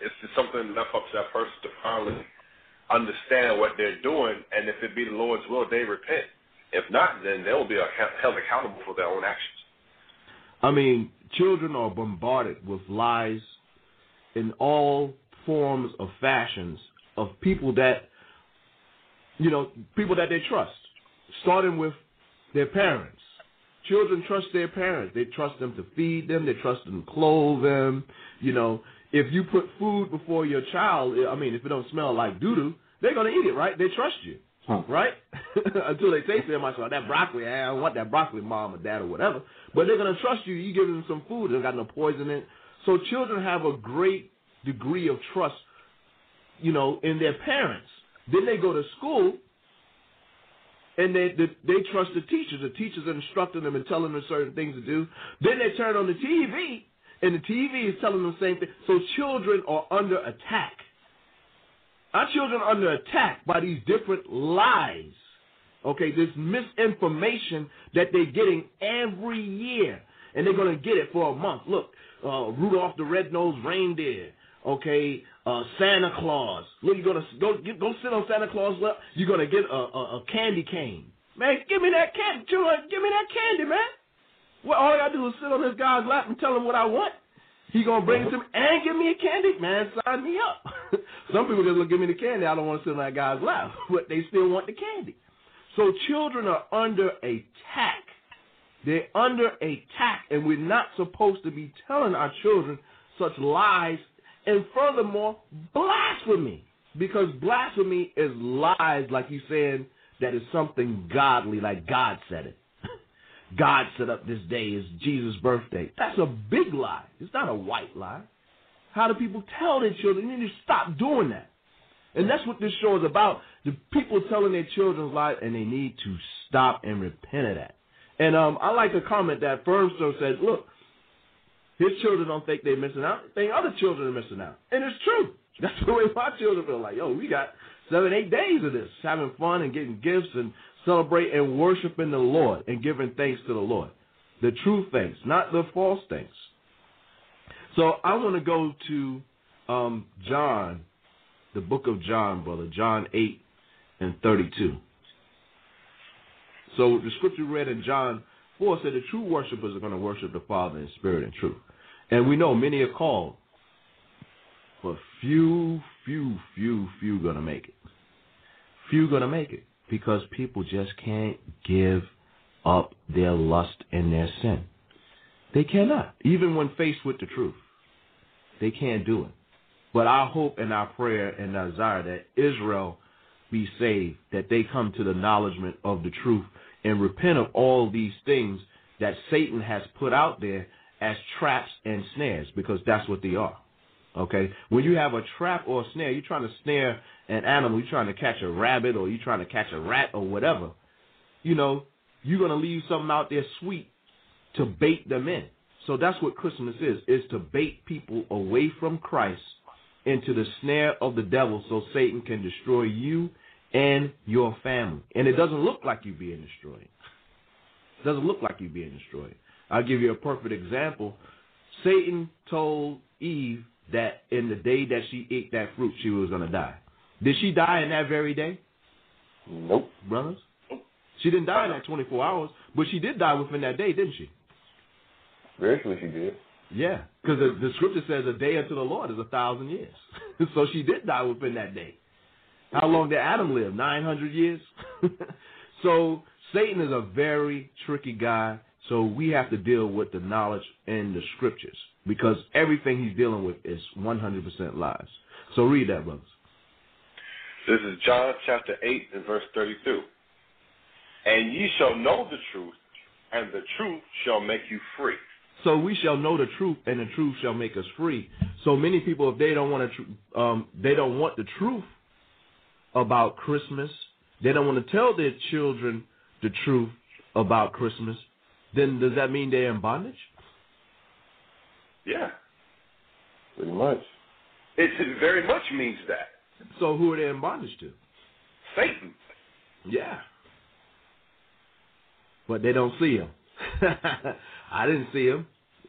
it's just something left up to that person to finally understand what they're doing, and if it be the Lord's will, they repent. If not, then they will be held accountable for their own actions. I mean, children are bombarded with lies in all forms of fashions of people that you know people that they trust starting with their parents. Children trust their parents. They trust them to feed them. They trust them to clothe them. You know if you put food before your child i mean if it don't smell like doo doo they're going to eat it right? They trust you Huh. Right? Until they say to them, that broccoli, I don't want that broccoli, mom or dad or whatever. But they're going to trust you. You give them some food, it's got no poison in it. So children have a great degree of trust, you know, in their parents. Then they go to school and they, they they trust the teachers. The teachers are instructing them and telling them certain things to do. Then they turn on the TV, and the TV is telling them the same thing. So children are under attack. Our children are under attack by these different lies. Okay, this misinformation that they're getting every year, and they're going to get it for a month. Look, uh, Rudolph the Red-Nosed Reindeer. Okay, uh, Santa Claus. Look, you're gonna go get, go sit on Santa Claus' lap. You're gonna get a, a, a candy cane. Man, give me that candy. Children, give me that candy, man. Well, all I gotta do is sit on this guy's lap and tell him what I want. He gonna bring some uh-huh. and give me a candy, man. Sign me up. Some people just look give me the candy. I don't want to sit on that guy's lap, but they still want the candy. So children are under attack. They're under attack, and we're not supposed to be telling our children such lies. And furthermore, blasphemy, because blasphemy is lies, like you saying that is something godly, like God said it. God set up this day as Jesus' birthday. That's a big lie. It's not a white lie. How do people tell their children? You need to stop doing that. And that's what this show is about. The people telling their children's lies, and they need to stop and repent of that. And um, I like to comment that Firmstone said, look, his children don't think they're missing out. They think other children are missing out. And it's true. That's the way my children feel like, yo, we got seven, eight days of this, having fun and getting gifts and celebrate and worshiping the Lord and giving thanks to the Lord. The true things, not the false things. So I want to go to um, John, the book of John, brother, John 8 and 32. So the scripture read in John 4 said the true worshipers are going to worship the Father in spirit and truth. And we know many are called, but few, few, few, few going to make it. Few going to make it because people just can't give up their lust and their sin. They cannot, even when faced with the truth. They can't do it. But our hope and our prayer and our desire that Israel be saved, that they come to the acknowledgement of the truth and repent of all these things that Satan has put out there as traps and snares, because that's what they are. Okay? When you have a trap or a snare, you're trying to snare an animal, you're trying to catch a rabbit or you're trying to catch a rat or whatever, you know, you're to leave something out there sweet to bait them in. So that's what Christmas is, is to bait people away from Christ into the snare of the devil so Satan can destroy you and your family. And it doesn't look like you being destroyed. It doesn't look like you being destroyed. I'll give you a perfect example. Satan told Eve that in the day that she ate that fruit, she was going to die. Did she die in that very day? Nope. Brothers? She didn't die in that 24 hours, but she did die within that day, didn't she? Virtually, she did. Yeah, because the, the scripture says a day unto the Lord is a thousand years. so she did die within that day. How long did Adam live? 900 years? so Satan is a very tricky guy. So we have to deal with the knowledge in the scriptures because everything he's dealing with is 100% lies. So read that, brothers. This is John chapter 8 and verse 32. And ye shall know the truth, and the truth shall make you free. So we shall know the truth, and the truth shall make us free. So many people, if they don't want to, um, they don't want the truth about Christmas. They don't want to tell their children the truth about Christmas. Then does that mean they're in bondage? Yeah. Pretty much. It, it very much means that. So who are they in bondage to? Satan. Yeah. But they don't see him. I didn't see him.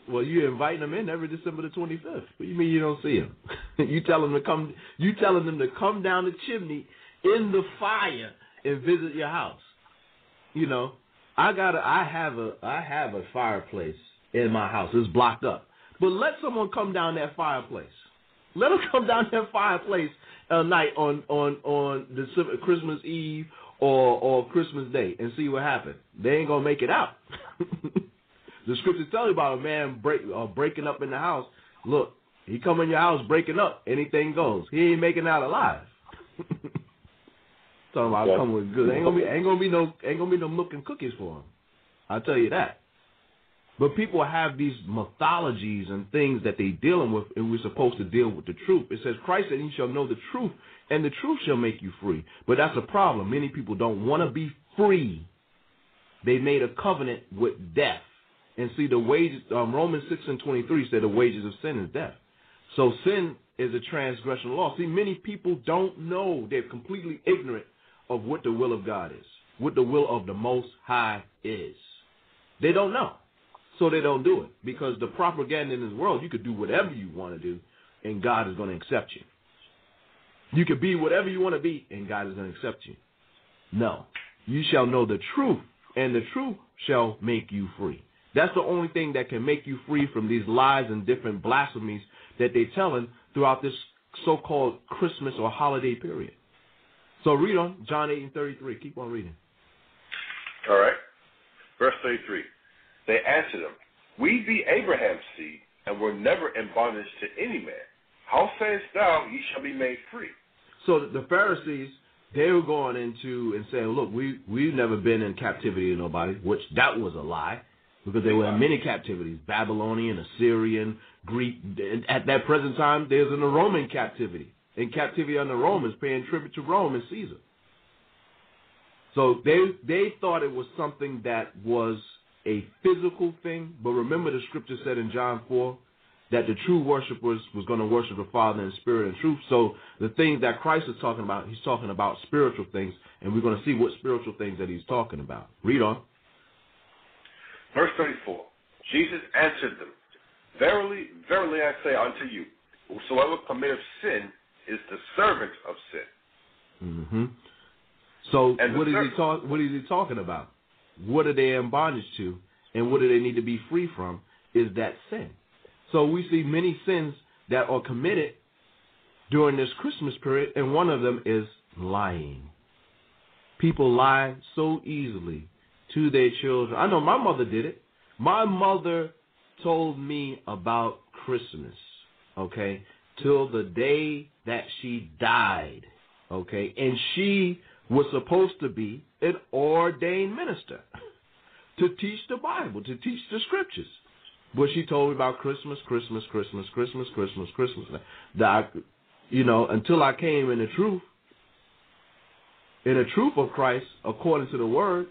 Well, you're inviting them in every December the 25th. What do you mean you don't see him? you tell them to come. You telling them to come down the chimney in the fire and visit your house. You know, I got. A, I have a. I have a fireplace in my house. It's blocked up. But let someone come down that fireplace. Let them come down that fireplace a night on on on December, Christmas Eve or or Christmas Day and see what happens. They ain't gonna make it out. the scriptures tell you about a man break uh, breaking up in the house. Look, he come in your house breaking up, anything goes. He ain't making out alive. Talking about Yeah. coming with good. Ain't gonna be ain't gonna be no ain't gonna be no milk and cookies for him. I'll tell you that. But people have these mythologies and things that they're dealing with, and we're supposed to deal with the truth. It says Christ said, "You shall know the truth, and the truth shall make you free." But that's a problem. Many people don't want to be free. They made a covenant with death. And see, the wages, um, Romans 6 and 23 said the wages of sin is death. So sin is a transgression law. See, many people don't know. They're completely ignorant of what the will of God is, what the will of the Most High is. They don't know. So they don't do it. Because the propaganda in this world, you could do whatever you want to do, and God is going to accept you. You could be whatever you want to be, and God is going to accept you. No. You shall know the truth, and the truth shall make you free. That's the only thing that can make you free from these lies and different blasphemies that they're telling throughout this so-called Christmas or holiday period. So read on John 8 and 33. Keep on reading. All right. Verse 33. They answered him, We be Abraham's seed, and were never in bondage to any man. How sayest thou, ye shall be made free? So the Pharisees, they were going into and saying, look, we, we've never been in captivity to nobody, which that was a lie because they were in many captivities, Babylonian, Assyrian, Greek. At that present time, there's in a Roman captivity. In captivity under Romans, paying tribute to Rome and Caesar. So they they thought it was something that was a physical thing, but remember the scripture said in John 4 that the true worshipers was going to worship the Father in spirit and truth. So the things that Christ is talking about, he's talking about spiritual things, and we're going to see what spiritual things that he's talking about. Read on. Verse 34. Jesus answered them, Verily, verily I say unto you, whosoever committeth sin is the servant of sin. Mm-hmm. So what is he ser- talk? What is he talking about? What are they in bondage to, and what do they need to be free from? Is that sin? So we see many sins that are committed during this Christmas period, and one of them is lying. People lie so easily to their children. I know my mother did it. My mother told me about Christmas, okay, till the day that she died, okay, and she was supposed to be an ordained minister to teach the Bible, to teach the scriptures. But she told me about Christmas, Christmas, Christmas, Christmas, Christmas, Christmas. That I, you know, until I came in the truth, in the truth of Christ, according to the Word,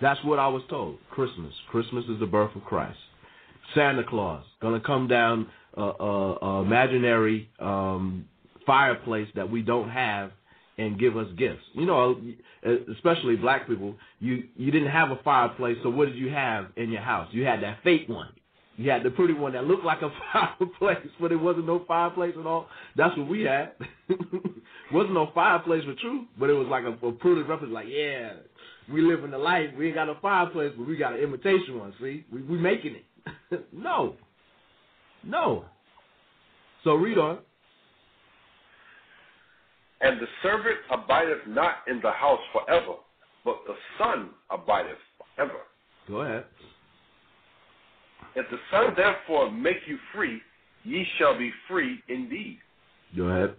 that's what I was told. Christmas, Christmas is the birth of Christ. Santa Claus gonna come down a imaginary um, fireplace that we don't have and give us gifts. You know, uh, especially black people, you you didn't have a fireplace, so what did you have in your house? You had that fake one. You had the pretty one that looked like a fireplace, but it wasn't no fireplace at all. That's what we had. wasn't no fireplace for truth, but it was like a, a pretty reference. Like, yeah, we live in the life. We ain't got a fireplace, but we got an imitation one. See, we we making it. no, no. So read on. And the servant abideth not in the house forever, but the Son abideth forever. Go ahead. If the Son therefore make you free, ye shall be free indeed. Go ahead.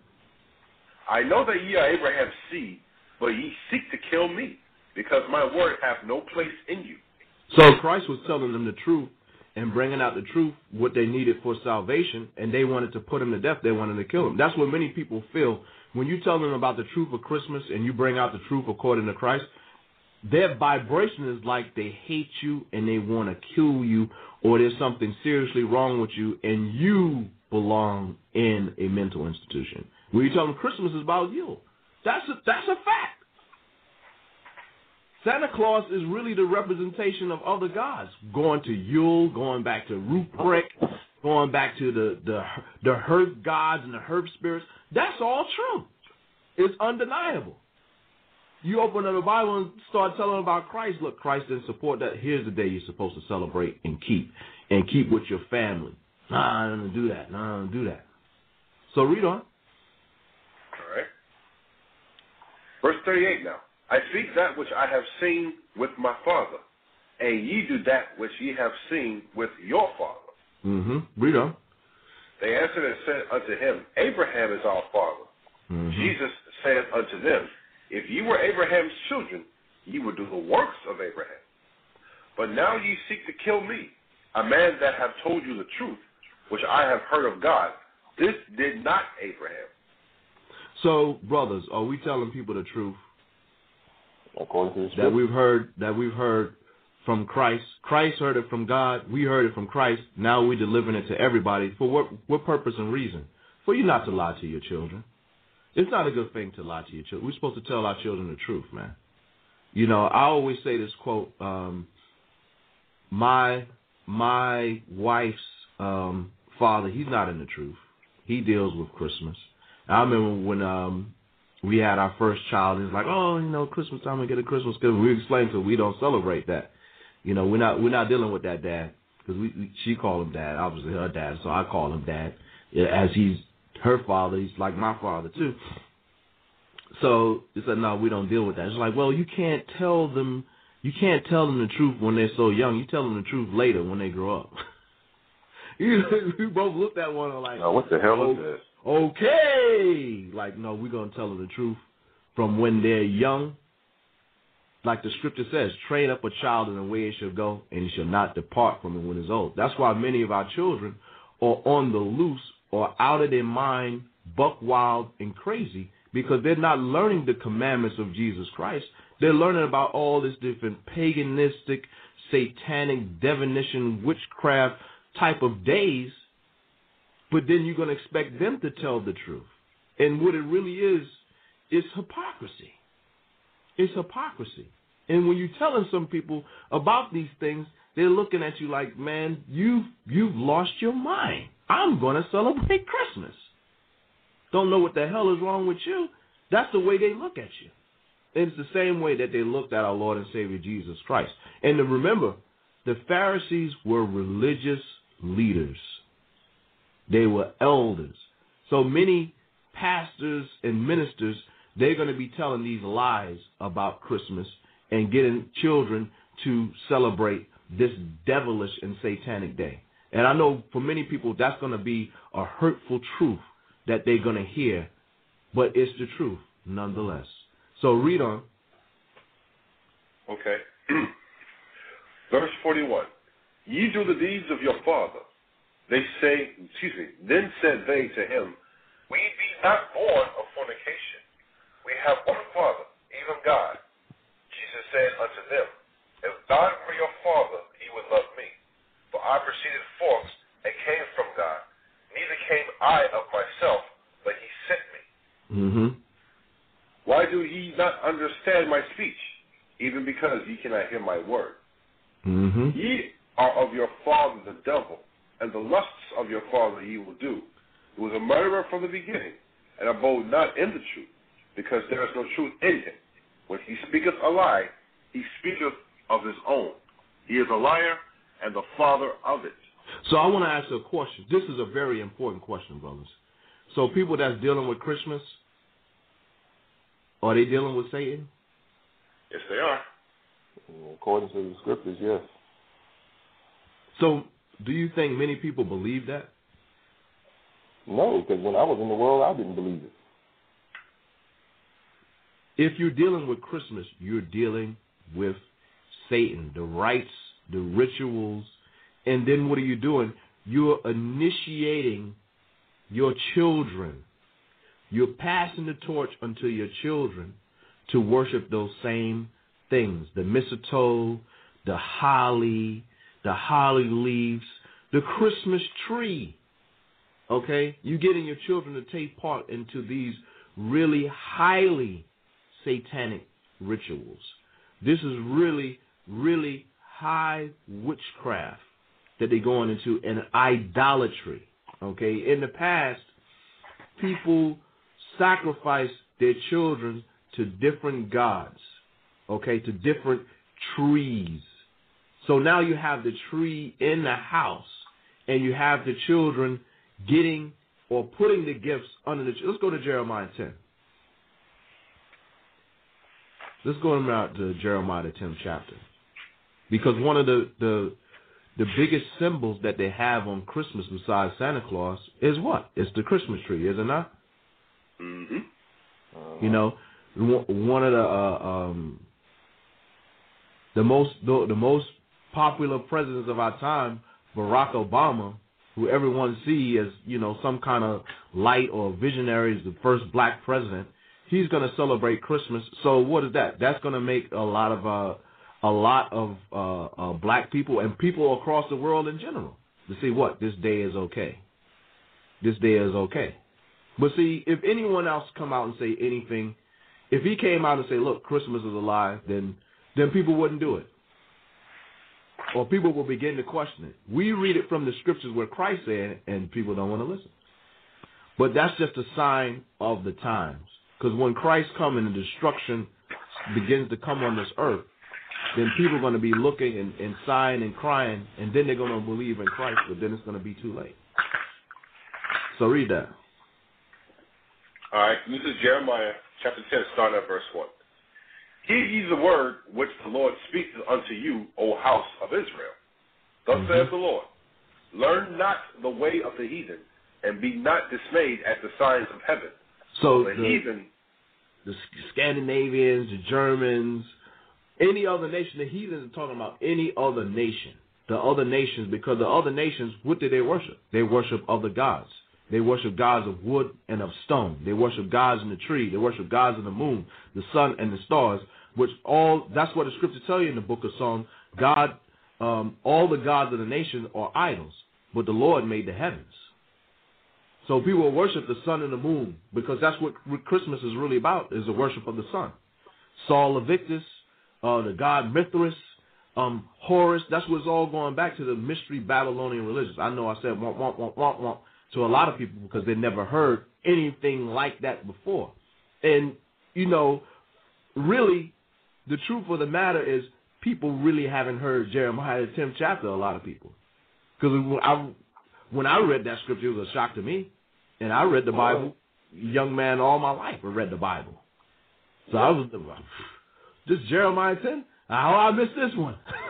I know that ye are Abraham's seed, but ye seek to kill me, because my word hath no place in you. So Christ was telling them the truth and bringing out the truth, what they needed for salvation, and they wanted to put him to death. They wanted to kill him. That's what many people feel when you tell them about the truth of Christmas and you bring out the truth according to Christ. Their vibration is like they hate you and they want to kill you, or there's something seriously wrong with you, and you belong in a mental institution. When you tell them Christmas is about you, that's a, that's a fact. Santa Claus is really the representation of other gods. Going to Yule, going back to Ruprecht, going back to the the the herb gods and the herb spirits. That's all true. It's undeniable. You open up the Bible and start telling about Christ. Look, Christ didn't support that. Here's the day you're supposed to celebrate and keep, and keep with your family. Nah, I don't do that. Nah, I don't do that. So read on. All right. Verse 38 now. I speak that which I have seen with my father, and ye do that which ye have seen with your father. Mm-hmm. Read on. They answered and said unto him, Abraham is our father. Mm-hmm. Jesus said unto them, If ye were Abraham's children, ye would do the works of Abraham. But now ye seek to kill me, a man that have told you the truth, which I have heard of God. This did not Abraham. So, brothers, are we telling people the truth? According to the that we've heard that we've heard from Christ. Christ heard it from God. We heard it from Christ. Now we're delivering it to everybody. For what what purpose and reason? For you not to lie to your children. It's not a good thing to lie to your children. We're supposed to tell our children the truth, man. You know, I always say this quote, um, my my wife's um father, he's not in the truth. He deals with Christmas. I remember when um we had our first child, he's like, Oh, you know, Christmas time we get a Christmas gift. We explained to her we don't celebrate that. You know, we're not we're not dealing with that dad because we, we she called him dad, obviously her dad, so I call him dad. As he's her father, he's like my father too. So he said, no, we don't deal with that. It's like, well, you can't tell them, you can't tell them the truth when they're so young. You tell them the truth later when they grow up. you, we both looked at one and like, Now, what the hell is "Oh, this? Okay, like no, we're gonna tell them the truth from when they're young. Like the scripture says, train up a child in the way it shall go, and he shall not depart from it when he's old. That's why many of our children are on the loose or out of their mind, buck wild and crazy, because they're not learning the commandments of Jesus Christ. They're learning about all this different paganistic, satanic, divination, witchcraft type of days, but then you're going to expect them to tell the truth. And what it really is, is hypocrisy. It's hypocrisy. And when you're telling some people about these things, they're looking at you like, man, you've, you've lost your mind. I'm going to celebrate Christmas. Don't know what the hell is wrong with you. That's the way they look at you. And it's the same way that they looked at our Lord and Savior Jesus Christ. And to remember, the Pharisees were religious leaders. They were elders. So many pastors and ministers, they're going to be telling these lies about Christmas and getting children to celebrate this devilish and satanic day. And I know for many people that's going to be a hurtful truth that they're going to hear, but it's the truth nonetheless. So read on. Okay. Verse 41. Ye do the deeds of your father. They say, excuse me, then said they to him, We be not born of fornication. We have one father, even God. Jesus said unto them, If God were your father, ye would love me. For I proceeded forth and came from God. Neither came I of myself, but he sent me. Mm-hmm. Why do ye not understand my speech? Even because ye cannot hear my word. Mm-hmm. Ye are of your father the devil, and the lusts of your father ye will do. He was a murderer from the beginning, and abode not in the truth, because there is no truth in him. When he speaketh a lie, he speaketh of his own. He is a liar and the father of it. So I want to ask you a question. This is a very important question, brothers. So people that's dealing with Christmas, are they dealing with Satan? Yes, they are. According to the scriptures, yes. So do you think many people believe that? No, because when I was in the world, I didn't believe it. If you're dealing with Christmas, you're dealing with Satan, the rites, the rituals, and then what are you doing? You're initiating your children. You're passing the torch unto your children to worship those same things the mistletoe, the holly, the holly leaves, the Christmas tree. Okay? You're getting your children to take part into these really highly satanic rituals. This is really, really high witchcraft that they're going into and idolatry. Okay? In the past, people sacrificed their children to different gods, okay, to different trees. So now you have the tree in the house, and you have the children getting or putting the gifts under the. tree. Let's go to Jeremiah 10. Let's go out to Jeremiah the 10th chapter, because one of the the the biggest symbols that they have on Christmas besides Santa Claus is what? It's the Christmas tree, is it not? Mm-hmm. You know, one of the uh, um, the most the, the most popular presidents of our time, Barack Obama, who everyone see as you know some kind of light or visionary, is the first black president. He's going to celebrate Christmas. So what is that? That's going to make a lot of uh, a lot of uh, uh, black people and people across the world in general to see what this day is okay. This day is okay. But see, if anyone else come out and say anything, if he came out and say, "Look, Christmas is a lie," then then people wouldn't do it, or people will begin to question it. We read it from the scriptures where Christ said, and people don't want to listen. But that's just a sign of the times. Because when Christ comes and the destruction begins to come on this earth, then people are going to be looking and, and sighing and crying, and then they're going to believe in Christ, but then it's going to be too late. So read that. All right, this is Jeremiah chapter 10, starting at verse 1. Hear ye the word which the Lord speaketh unto you, O house of Israel. Thus mm-hmm. saith the Lord Learn not the way of the heathen, and be not dismayed at the signs of heaven. So the, the heathen, the Scandinavians, the Germans, any other nation, the heathens are talking about any other nation. The other nations, because the other nations, what do they worship? They worship other gods. They worship gods of wood and of stone. They worship gods in the tree. They worship gods in the moon, the sun, and the stars. Which all that's what the scripture tell you in the book of Psalms. God, um, all the gods of the nation are idols, but the Lord made the heavens. So people worship the sun and the moon because that's what Christmas is really about: is the worship of the sun. Sol Invictus, uh, the god Mithras, um, Horus. That's what's all going back to the mystery Babylonian religions. I know I said womp, womp, womp, womp, womp to a lot of people because they never heard anything like that before. And, you know, really, the truth of the matter is people really haven't heard Jeremiah the 10th chapter, a lot of people. Because when I read that scripture, it was a shock to me. And I read the Bible, young man all my life, I read the Bible. So I was, just Jeremiah 10? How I missed this one?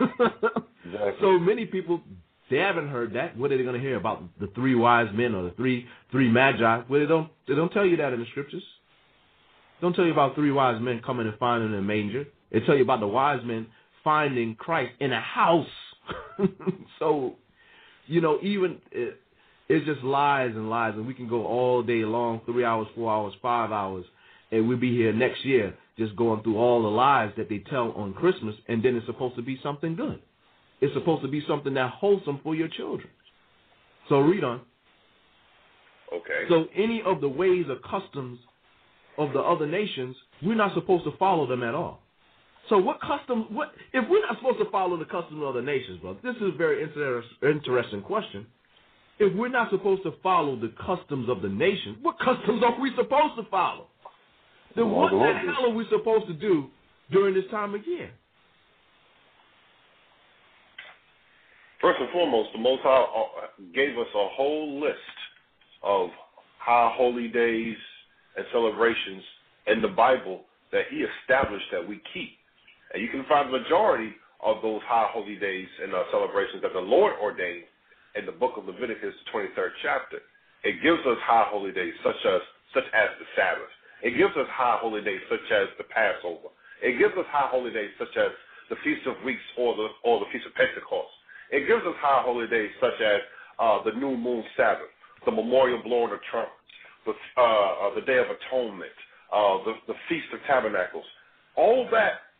exactly. So many people they haven't heard that. What are they going to hear about the three wise men or the three three magi? Well, they don't they don't tell you that in the scriptures. They don't tell you about three wise men coming and finding a manger. They tell you about the wise men finding Christ in a house. so, you know, even it, it's just lies and lies, and we can go all day long, three hours, four hours, five hours, and we'll be here next year just going through all the lies that they tell on Christmas, and then it's supposed to be something good. It's supposed to be something that wholesome for your children. So read on. Okay. So any of the ways or customs of the other nations, we're not supposed to follow them at all. So what custom? What if we're not supposed to follow the customs of other nations, brother? This is a very inter- interesting question. If we're not supposed to follow the customs of the nation, what customs are we supposed to follow? Then what the hell are we supposed to do during this time of year? First and foremost, the Most High uh, gave us a whole list of high holy days and celebrations in the Bible that He established that we keep. And you can find the majority of those high holy days and uh, celebrations that the Lord ordained in the book of Leviticus, the 23rd chapter. It gives us high holy days such as such as the Sabbath. It gives us high holy days such as the Passover. It gives us high holy days such as the Feast of Weeks or the or the Feast of Pentecost. It gives us high holy days such as uh, the new moon Sabbath, the memorial blowing of trumpets, the, uh, uh, the Day of Atonement, uh, the, the Feast of Tabernacles. All that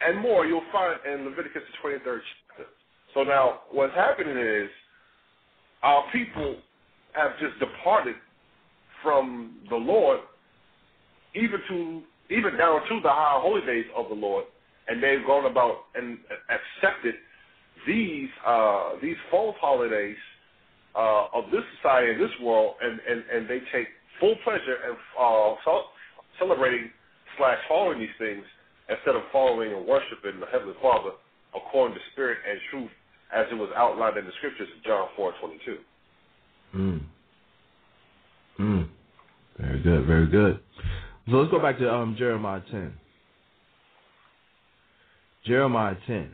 and more you'll find in Leviticus the 23rd chapter. So now what's happening is our people have just departed from the Lord even to even down to the high holy days of the Lord, and they've gone about and accepted these uh, these false holidays uh, of this society and this world, and, and, and they take full pleasure in uh, celebrating slash following these things instead of following and worshiping the Heavenly Father according to spirit and truth as it was outlined in the scriptures of John four twenty two. Mm. Mm. Very good, very good. So let's go back to um, Jeremiah ten. Jeremiah ten.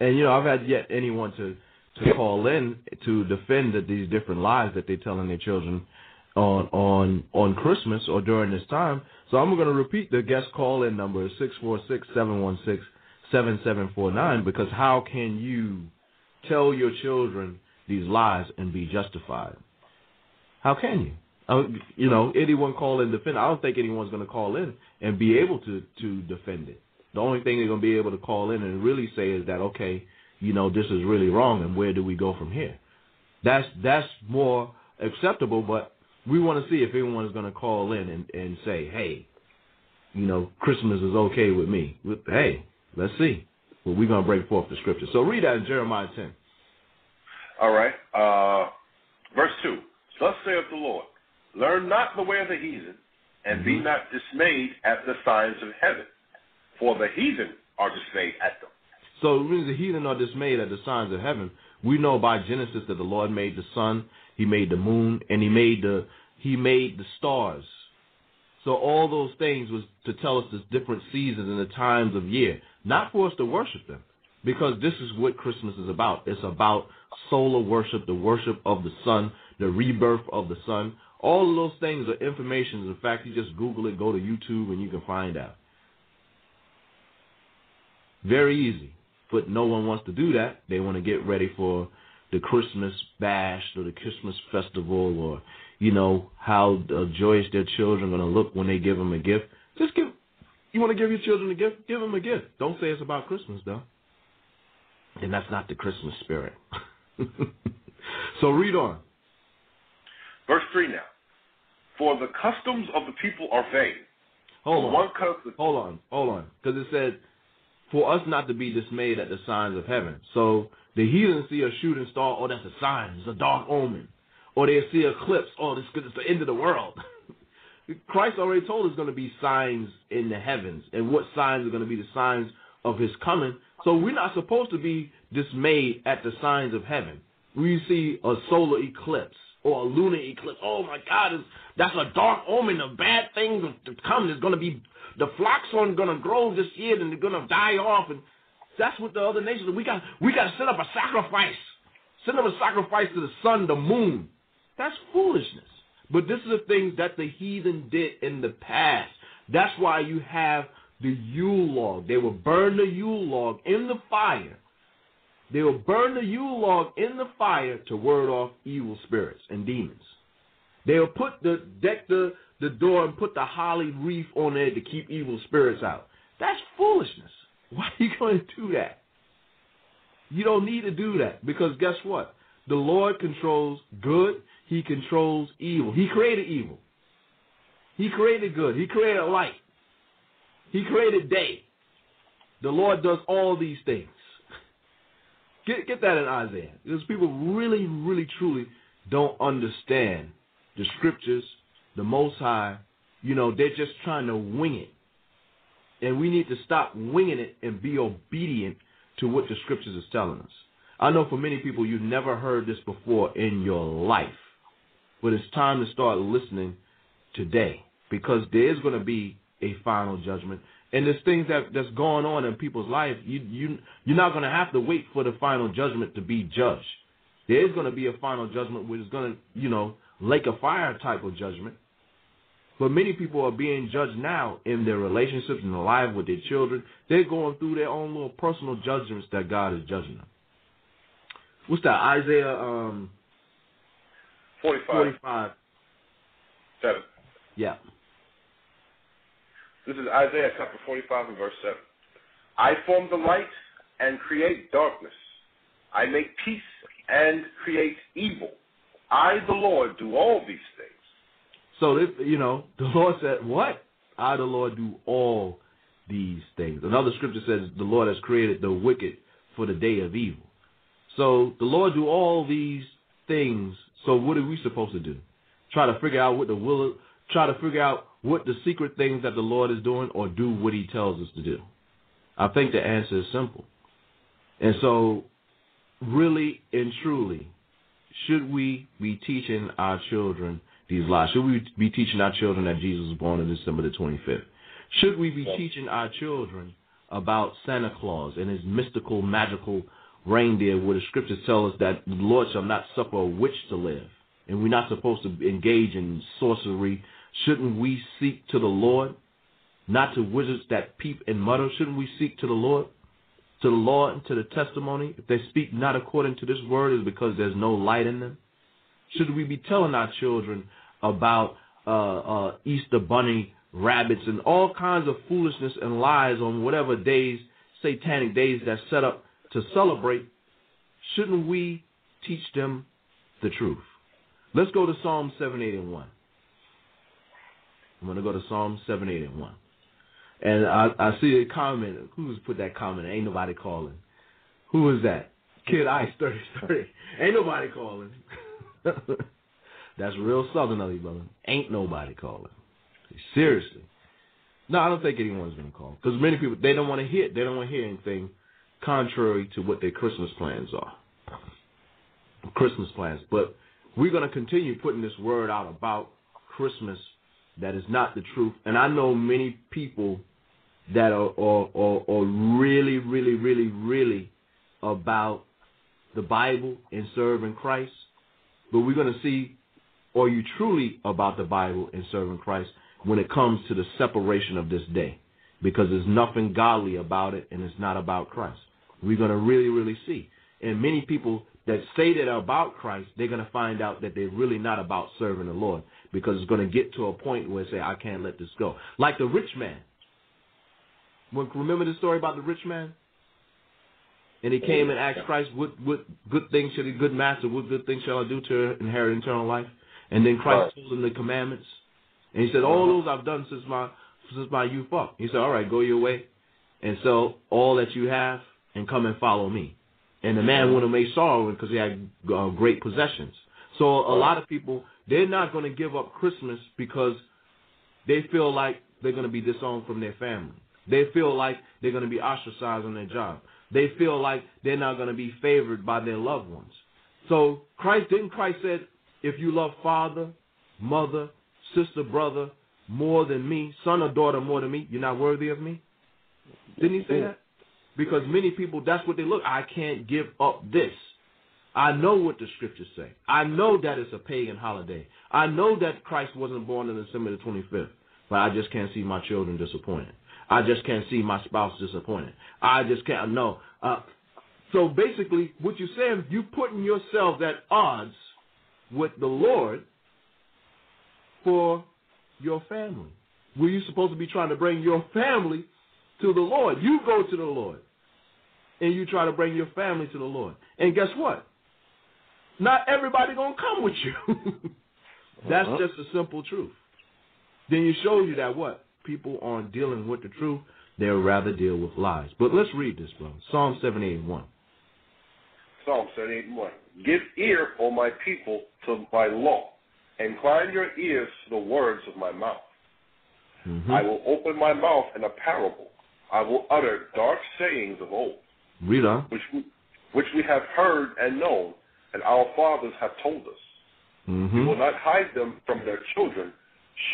And you know, I've had yet anyone to to call in to defend that these different lies that they're telling their children on on on Christmas or during this time. So I'm going to repeat the guest call in number six four six seven one six seven seven four nine because how can you tell your children these lies and be justified? How can you? Uh, you know, anyone call in defend. I don't think anyone's going to call in and be able to to defend it. The only thing they're going to be able to call in and really say is that okay, you know, this is really wrong, and where do we go from here? That's that's more acceptable, but we want to see if anyone is going to call in and, and say, hey, you know, Christmas is okay with me. Hey, let's see. Well, we're going to break forth the scripture. So read that in Jeremiah 10. All right. Uh, verse 2. Thus saith the Lord, Learn not the way of the heathen, and mm-hmm. be not dismayed at the signs of heaven, for the heathen are dismayed at them. So means the heathen are dismayed at the signs of heaven. We know by Genesis that the Lord made the sun, He made the moon, and He made the He made the stars. So all those things was to tell us the different seasons and the times of year, not for us to worship them, because this is what Christmas is about. It's about solar worship, the worship of the sun, the rebirth of the sun. All of those things are information. In fact, you just Google it, go to YouTube, and you can find out. Very easy, but no one wants to do that. They want to get ready for the Christmas bash or the Christmas festival or you know, how uh, joyous their children are going to look when they give them a gift. Just give. You want to give your children a gift? Give them a gift. Don't say it's about Christmas, though. And that's not the Christmas spirit. so read on. Verse 3 now. For the customs of the people are vain. Hold on. Hold on. Hold on. Because it said, for us not to be dismayed at the signs of heaven. So the heathen see a shooting star, oh, that's a sign. It's a dark omen or they see eclipse. Oh, this is the end of the world. Christ already told us going to be signs in the heavens, and what signs are going to be the signs of His coming. So we're not supposed to be dismayed at the signs of heaven. We see a solar eclipse or a lunar eclipse. Oh my God, that's a dark omen of bad things to come. There's going to be the flocks aren't going to grow this year, and they're going to die off. And that's what the other nations. We got we got to set up a sacrifice. Set up a sacrifice to the sun, the moon, that's foolishness. But this is the things that the heathen did in the past. That's why you have the Yule log. They will burn the Yule log in the fire. They will burn the Yule log in the fire to ward off evil spirits and demons. They will put the deck the, the door and put the holly wreath on there to keep evil spirits out. That's foolishness. Why are you going to do that? You don't need to do that because guess what? The Lord controls good he controls evil. He created evil. He created good. He created light. He created day. The Lord does all these things. Get get that in Isaiah. Because people really, really, truly don't understand the scriptures, the Most High. You know, they're just trying to wing it. And we need to stop winging it and be obedient to what the scriptures is telling us. I know for many people you've never heard this before in your life. But it's time to start listening today because there is going to be a final judgment. And there's things that that's going on in people's life. You you you're not going to have to wait for the final judgment to be judged. There is going to be a final judgment which is going to you know lake of fire type of judgment. But many people are being judged now in their relationships and their life with their children. They're going through their own little personal judgments that God is judging them. What's that? Isaiah um 45. 45. 7. Yeah. This is Isaiah chapter 45 and verse 7. I form the light and create darkness. I make peace and create evil. I, the Lord, do all these things. So, this, you know, the Lord said, What? I, the Lord, do all these things. Another scripture says, The Lord has created the wicked for the day of evil. So, the Lord do all these things so what are we supposed to do? Try to figure out what the will, of, try to figure out what the secret things that the Lord is doing, or do what He tells us to do. I think the answer is simple. And so, really and truly, should we be teaching our children these lies? Should we be teaching our children that Jesus was born on December the 25th? Should we be teaching our children about Santa Claus and his mystical, magical reindeer where the scriptures tell us that the Lord shall not suffer a witch to live. And we're not supposed to engage in sorcery. Shouldn't we seek to the Lord? Not to wizards that peep and mutter. Shouldn't we seek to the Lord? To the Lord and to the testimony? If they speak not according to this word, is because there's no light in them. Should we be telling our children about uh, uh, Easter bunny rabbits and all kinds of foolishness and lies on whatever days, satanic days that set up to celebrate, shouldn't we teach them the truth? Let's go to Psalm 7, 8, and 1. I'm going to go to Psalm 7, 8, and 1. And I, I see a comment. Who's put that comment? Ain't nobody calling. Who is that? Kid Ice 30 30. Ain't nobody calling. That's real southern of you, brother. Ain't nobody calling. Seriously. No, I don't think anyone's going to call. Because many people, they don't want to hear They don't want to hear anything contrary to what their Christmas plans are. Christmas plans. But we're going to continue putting this word out about Christmas that is not the truth. And I know many people that are, are, are, are really, really, really, really about the Bible and serving Christ. But we're going to see, are you truly about the Bible and serving Christ when it comes to the separation of this day? Because there's nothing godly about it and it's not about Christ. We're going to really, really see. And many people that say that are about Christ, they're going to find out that they're really not about serving the Lord because it's going to get to a point where they say, I can't let this go. Like the rich man. Remember the story about the rich man? And he came and asked Christ, what, what good things should a good master, what good things shall I do to inherit eternal life? And then Christ told him the commandments. And he said, all uh-huh. those I've done since my since my youth up. He said, all right, go your way and sell all that you have and come and follow me. And the man would have made sorrow because he had uh, great possessions. So a lot of people, they're not going to give up Christmas because they feel like they're going to be disowned from their family. They feel like they're going to be ostracized on their job. They feel like they're not going to be favored by their loved ones. So Christ, didn't Christ said, if you love father, mother, sister, brother more than me, son or daughter more than me, you're not worthy of me? Didn't he say that? Because many people, that's what they look. I can't give up this. I know what the scriptures say. I know that it's a pagan holiday. I know that Christ wasn't born on December the 25th, but I just can't see my children disappointed. I just can't see my spouse disappointed. I just can't no. Uh, so basically, what you're saying, you're putting yourself at odds with the Lord for your family. Were you supposed to be trying to bring your family to the Lord? You go to the Lord, and you try to bring your family to the Lord. And guess what? Not everybody gonna come with you. That's uh-huh. just a simple truth. Then you show you that what people aren't dealing with the truth; they'll rather deal with lies. But let's read this, bro. Psalm seventy-eight one. Psalm seventy-eight one. Give ear, O my people, to my law. Incline your ears to the words of my mouth. Mm-hmm. I will open my mouth in a parable. I will utter dark sayings of old. Read on. Which we, which we have heard and known, and our fathers have told us. Mm-hmm. We will not hide them from their children,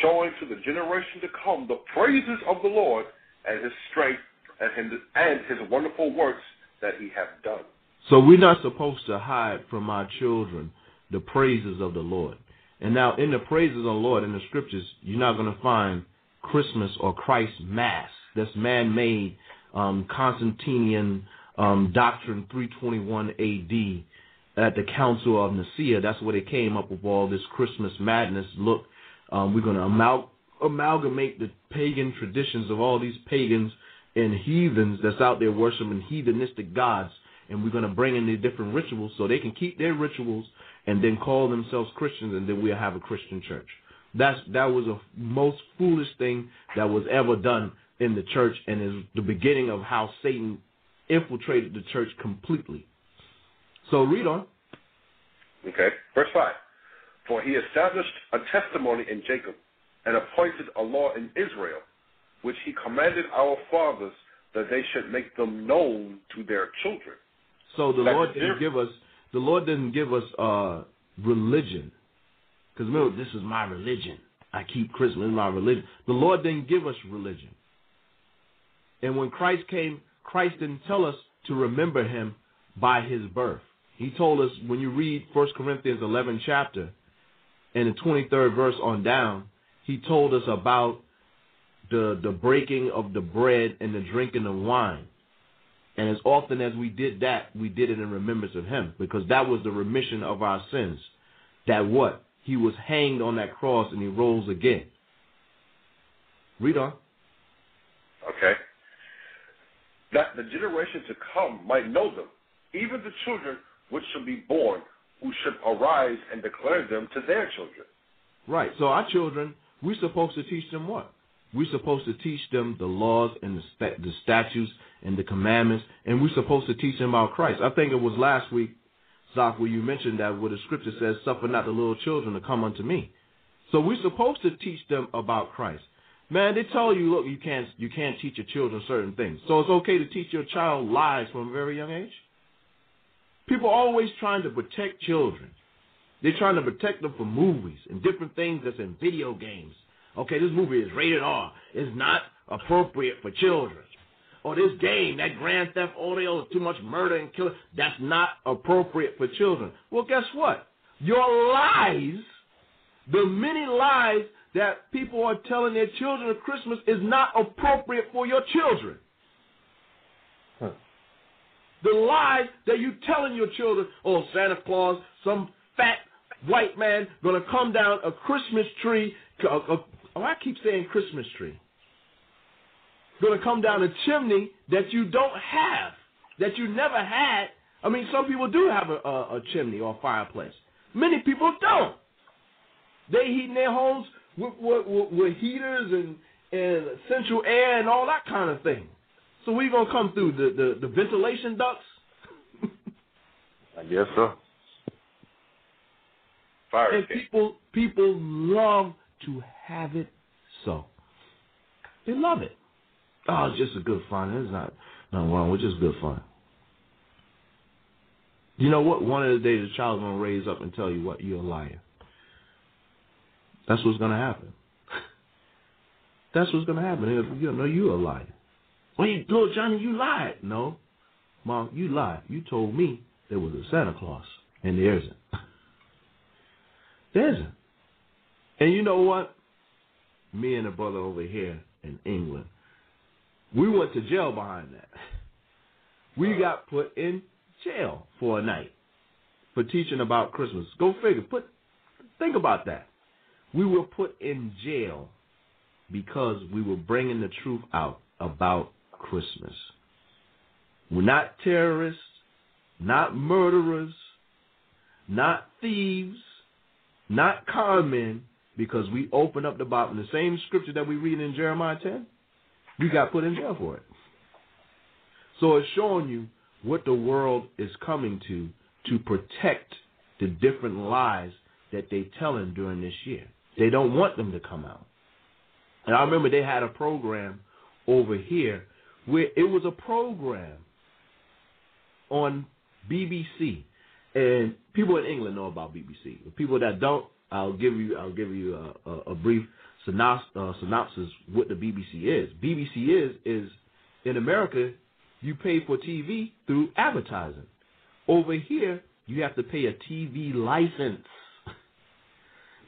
showing to the generation to come the praises of the Lord and his strength and his, and his wonderful works that he hath done. So we're not supposed to hide from our children the praises of the Lord. And now in the praises of the Lord in the scriptures, you're not going to find Christmas or Christ Mass. That's man-made um, Constantinian um, doctrine 321 AD at the Council of Nicaea. That's where they came up with all this Christmas madness. Look, um, we're going to amal- amalgamate the pagan traditions of all these pagans and heathens that's out there worshiping heathenistic gods, and we're going to bring in the different rituals so they can keep their rituals and then call themselves Christians, and then we'll have a Christian church. That's that was a most foolish thing that was ever done in the church, and is the beginning of how Satan infiltrated the church completely. So read on. Okay, verse 5. For he established a testimony in Jacob and appointed a law in Israel, which he commanded our fathers that they should make them known to their children. So the that Lord didn't give us the Lord didn't give us uh, religion. Because remember, this is my religion. I keep Christmas in my religion. The Lord didn't give us religion. And when Christ came, Christ didn't tell us to remember him by his birth. He told us when you read 1 Corinthians 11 chapter and the 23rd verse on down, he told us about the the breaking of the bread and the drinking of wine. And as often as we did that, we did it in remembrance of him because that was the remission of our sins. That what? he was hanged on that cross and he rose again. Read on. Okay. That the generation to come might know them, even the children which shall be born, who should arise and declare them to their children. Right. So our children, we're supposed to teach them what? We're supposed to teach them the laws and the, st- the statutes and the commandments, and we're supposed to teach them about Christ. I think it was last week, Zach, where you mentioned that where the scripture says, "Suffer not the little children to come unto me." So we're supposed to teach them about Christ. Man, they tell you, look, you can't you can't teach your children certain things. So it's okay to teach your child lies from a very young age. People are always trying to protect children. They're trying to protect them from movies and different things that's in video games. Okay, this movie is rated R. It's not appropriate for children. Or this game, that Grand Theft Auto, is too much murder and killing. That's not appropriate for children. Well, guess what? Your lies, the many lies that people are telling their children at Christmas is not appropriate for your children. Huh. The lies that you're telling your children, oh, Santa Claus, some fat white man gonna come down a Christmas tree. A, a, oh, I keep saying Christmas tree. Gonna come down a chimney that you don't have, that you never had. I mean, some people do have a, a, a chimney or a fireplace. Many people don't. They heat in their homes with, with, with, with heaters and and central air and all that kind of thing. So we gonna come through the the, the ventilation ducts. I guess so. Fire and people people love to have it so. They love it. Oh, it's just a good fun. It's not nothing wrong with just good fun. You know what? One of the days, the child's gonna raise up and tell you what you're a liar. That's what's gonna happen. That's what's gonna happen. If you know you're a liar. Wait, little Johnny, you lied. No, mom, you lied. You told me there was a Santa Claus, and there isn't. There isn't. And you know what? Me and a brother over here in England, we went to jail behind that. We got put in jail for a night for teaching about Christmas. Go figure. Put think about that. We were put in jail because we were bringing the truth out about Christmas. We're not terrorists, not murderers, not thieves, not con men, because we open up the Bible. The same scripture that we read in Jeremiah 10, we got put in jail for it. So it's showing you what the world is coming to to protect the different lies that they're telling during this year. They don't want them to come out. And I remember they had a program over here where it was a program on BBC, and people in England know about BBC. The people that don't, I'll give you I'll give you a, a, a brief synops, uh, synopsis what the BBC is. BBC is is in America you pay for TV through advertising. Over here you have to pay a TV license.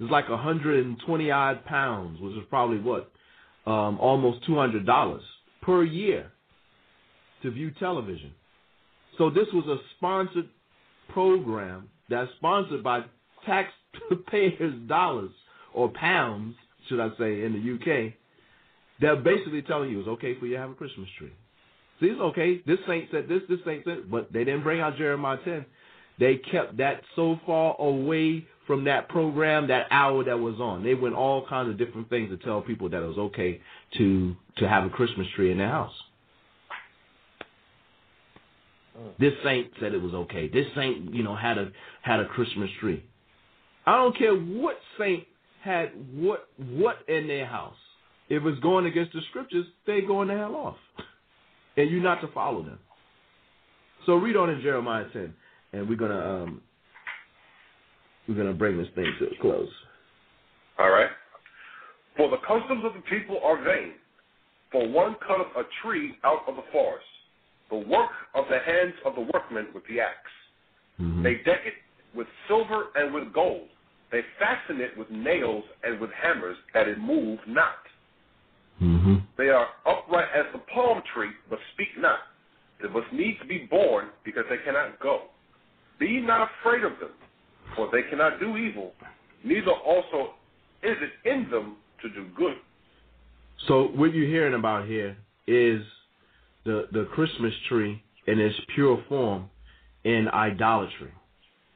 It's like 120 odd pounds, which is probably what um, almost $200 per year to view television. So this was a sponsored program that's sponsored by taxpayers' dollars or pounds, should I say, in the UK. They're basically telling you it's okay for you to have a Christmas tree. See, it's okay. This saint said this, this saint said, but they didn't bring out Jeremiah 10. They kept that so far away from that program, that hour that was on. They went all kinds of different things to tell people that it was okay to to have a Christmas tree in their house. This saint said it was okay. This saint, you know, had a had a Christmas tree. I don't care what saint had what what in their house. If it's going against the scriptures, they going the hell off, and you're not to follow them. So read on in Jeremiah 10, and we're gonna um, we're gonna bring this thing to a close. All right. For the customs of the people are vain. For one cutteth a tree out of the forest, the work of the hands of the workmen with the ax Mm-hmm. They deck it with silver and with gold. They fasten it with nails and with hammers, that it move not. Mm-hmm. They are upright as the palm tree, but speak not. They must needs be borne, because they cannot go. Be not afraid of them, for they cannot do evil, neither also is it in them to do good. So what you're hearing about here is the the Christmas tree in its pure form in idolatry.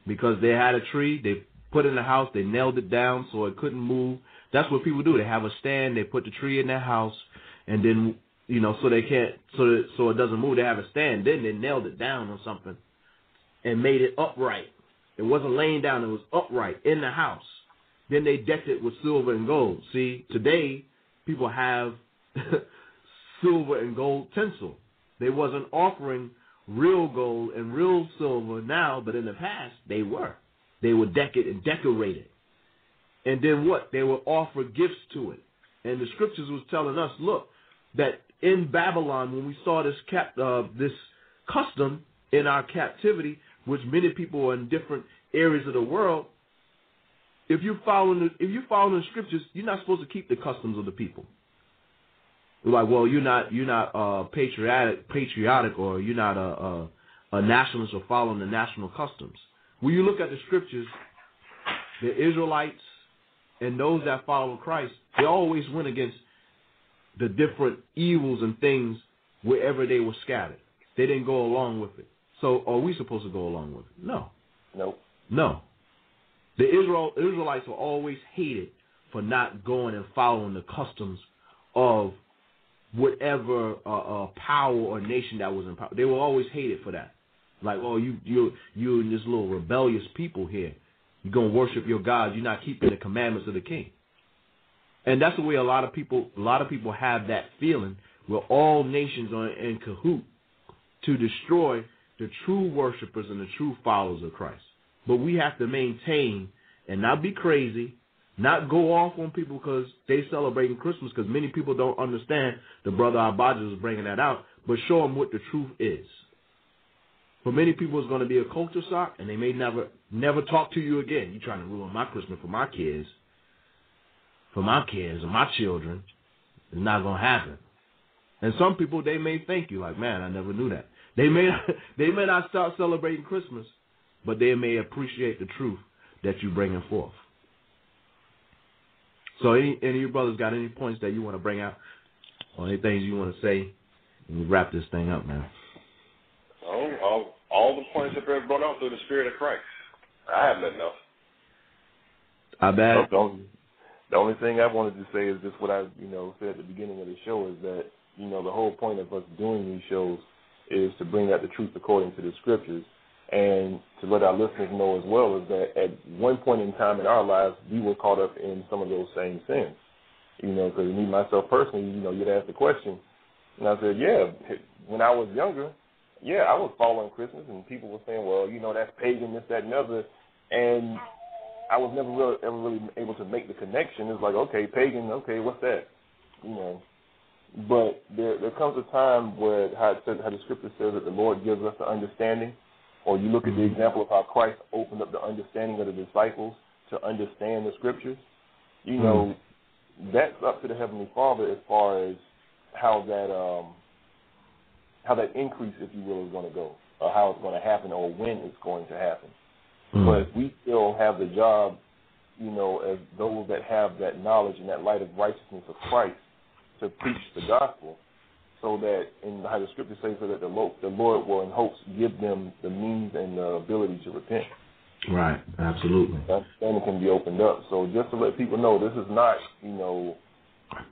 Because they had a tree, they put in the house, they nailed it down so it couldn't move. That's what people do. They have a stand, they put the tree in their house, and then you know so they can't so that, so it doesn't move. They have a stand. Then they nailed it down or something and made it upright. It wasn't laying down; it was upright in the house. Then they decked it with silver and gold. See, today people have silver and gold tinsel. They wasn't offering real gold and real silver now, but in the past they were. They would deck it and decorate it. And then what? They would offer gifts to it. And the scriptures was telling us, look, that in Babylon, when we saw this cap, uh, this custom in our captivity, which many people are in different areas of the world, if you follow the, if you follow the scriptures, you're not supposed to keep the customs of the people. Like, well, you're not you're not uh, patriotic patriotic or you're not a, a a nationalist or following the national customs. When you look at the scriptures, the Israelites and those that follow Christ, they always went against the different evils and things wherever they were scattered. They didn't go along with it. So are we supposed to go along with it? No. Nope. No. The Israel Israelites were always hated for not going and following the customs of whatever uh, uh, power or nation that was in power. They were always hated for that. Like, oh, you you you and this little rebellious people here. You're gonna worship your gods. You're not keeping the commandments of the king. And that's the way a lot of people a lot of people have that feeling where all nations are in cahoot to destroy the true worshipers and the true followers of Christ. But we have to maintain and not be crazy, not go off on people because they celebrating Christmas because many people don't understand. The brother Abaja is bringing that out, but show them what the truth is. For many people, it's going to be a culture shock, and they may never never talk to you again. You're trying to ruin my Christmas for my kids, for my kids and my children. It's not going to happen. And some people, they may thank you like, man, I never knew that. They may they may not start celebrating Christmas, but they may appreciate the truth that you're bringing forth. So, any any of your brothers got any points that you want to bring out, or any things you want to say? And we wrap this thing up, man. Oh, all, all the points have been brought out through the Spirit of Christ. I have nothing else. I bet. The only, the only thing I wanted to say is just what I, you know, said at the beginning of the show is that, you know, the whole point of us doing these shows is to bring out the truth according to the scriptures and to let our listeners know as well is that at one point in time in our lives, we were caught up in some of those same sins. You know, because me, myself personally, you know, you'd ask the question, and I said, yeah, when I was younger, yeah, I was following Christmas, and people were saying, well, you know, that's pagan, this, that, and other, and I was never really, ever really able to make the connection. It's like, okay, pagan, okay, what's that? You know, but there there comes a time where how, it says, how the scripture says that the Lord gives us the understanding, or you look at the example of how Christ opened up the understanding of the disciples to understand the scriptures. You know, that's up to the heavenly Father as far as how that um how that increase, if you will, is going to go, or how it's going to happen, or when it's going to happen. Mm-hmm. But we still have the job, you know, as those that have that knowledge and that light of righteousness of Christ to preach the gospel, so that in how the scripture says so that the Lord, the Lord will in hopes give them the means and the ability to repent. Right, absolutely. That understanding can be opened up. So just to let people know, this is not, you know,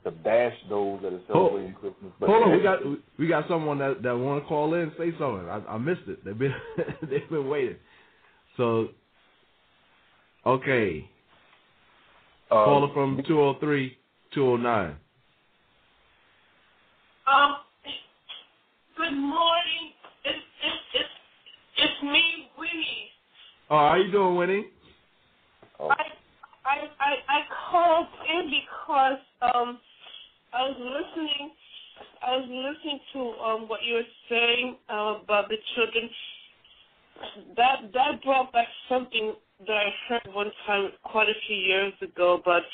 to bash those that are celebrating Christmas. But Hold on, we got we got someone that that want to call in and say something. I, I missed it. They've been they've been waiting. So, okay, um, caller from two zero three two zero nine. Um, good morning. It's it's it's it's me, Winnie. Oh, how you doing, Winnie? Oh. I I I I called in because um I was listening I was listening to um what you were saying uh, about the children. That that brought back something that I heard one time quite a few years ago, but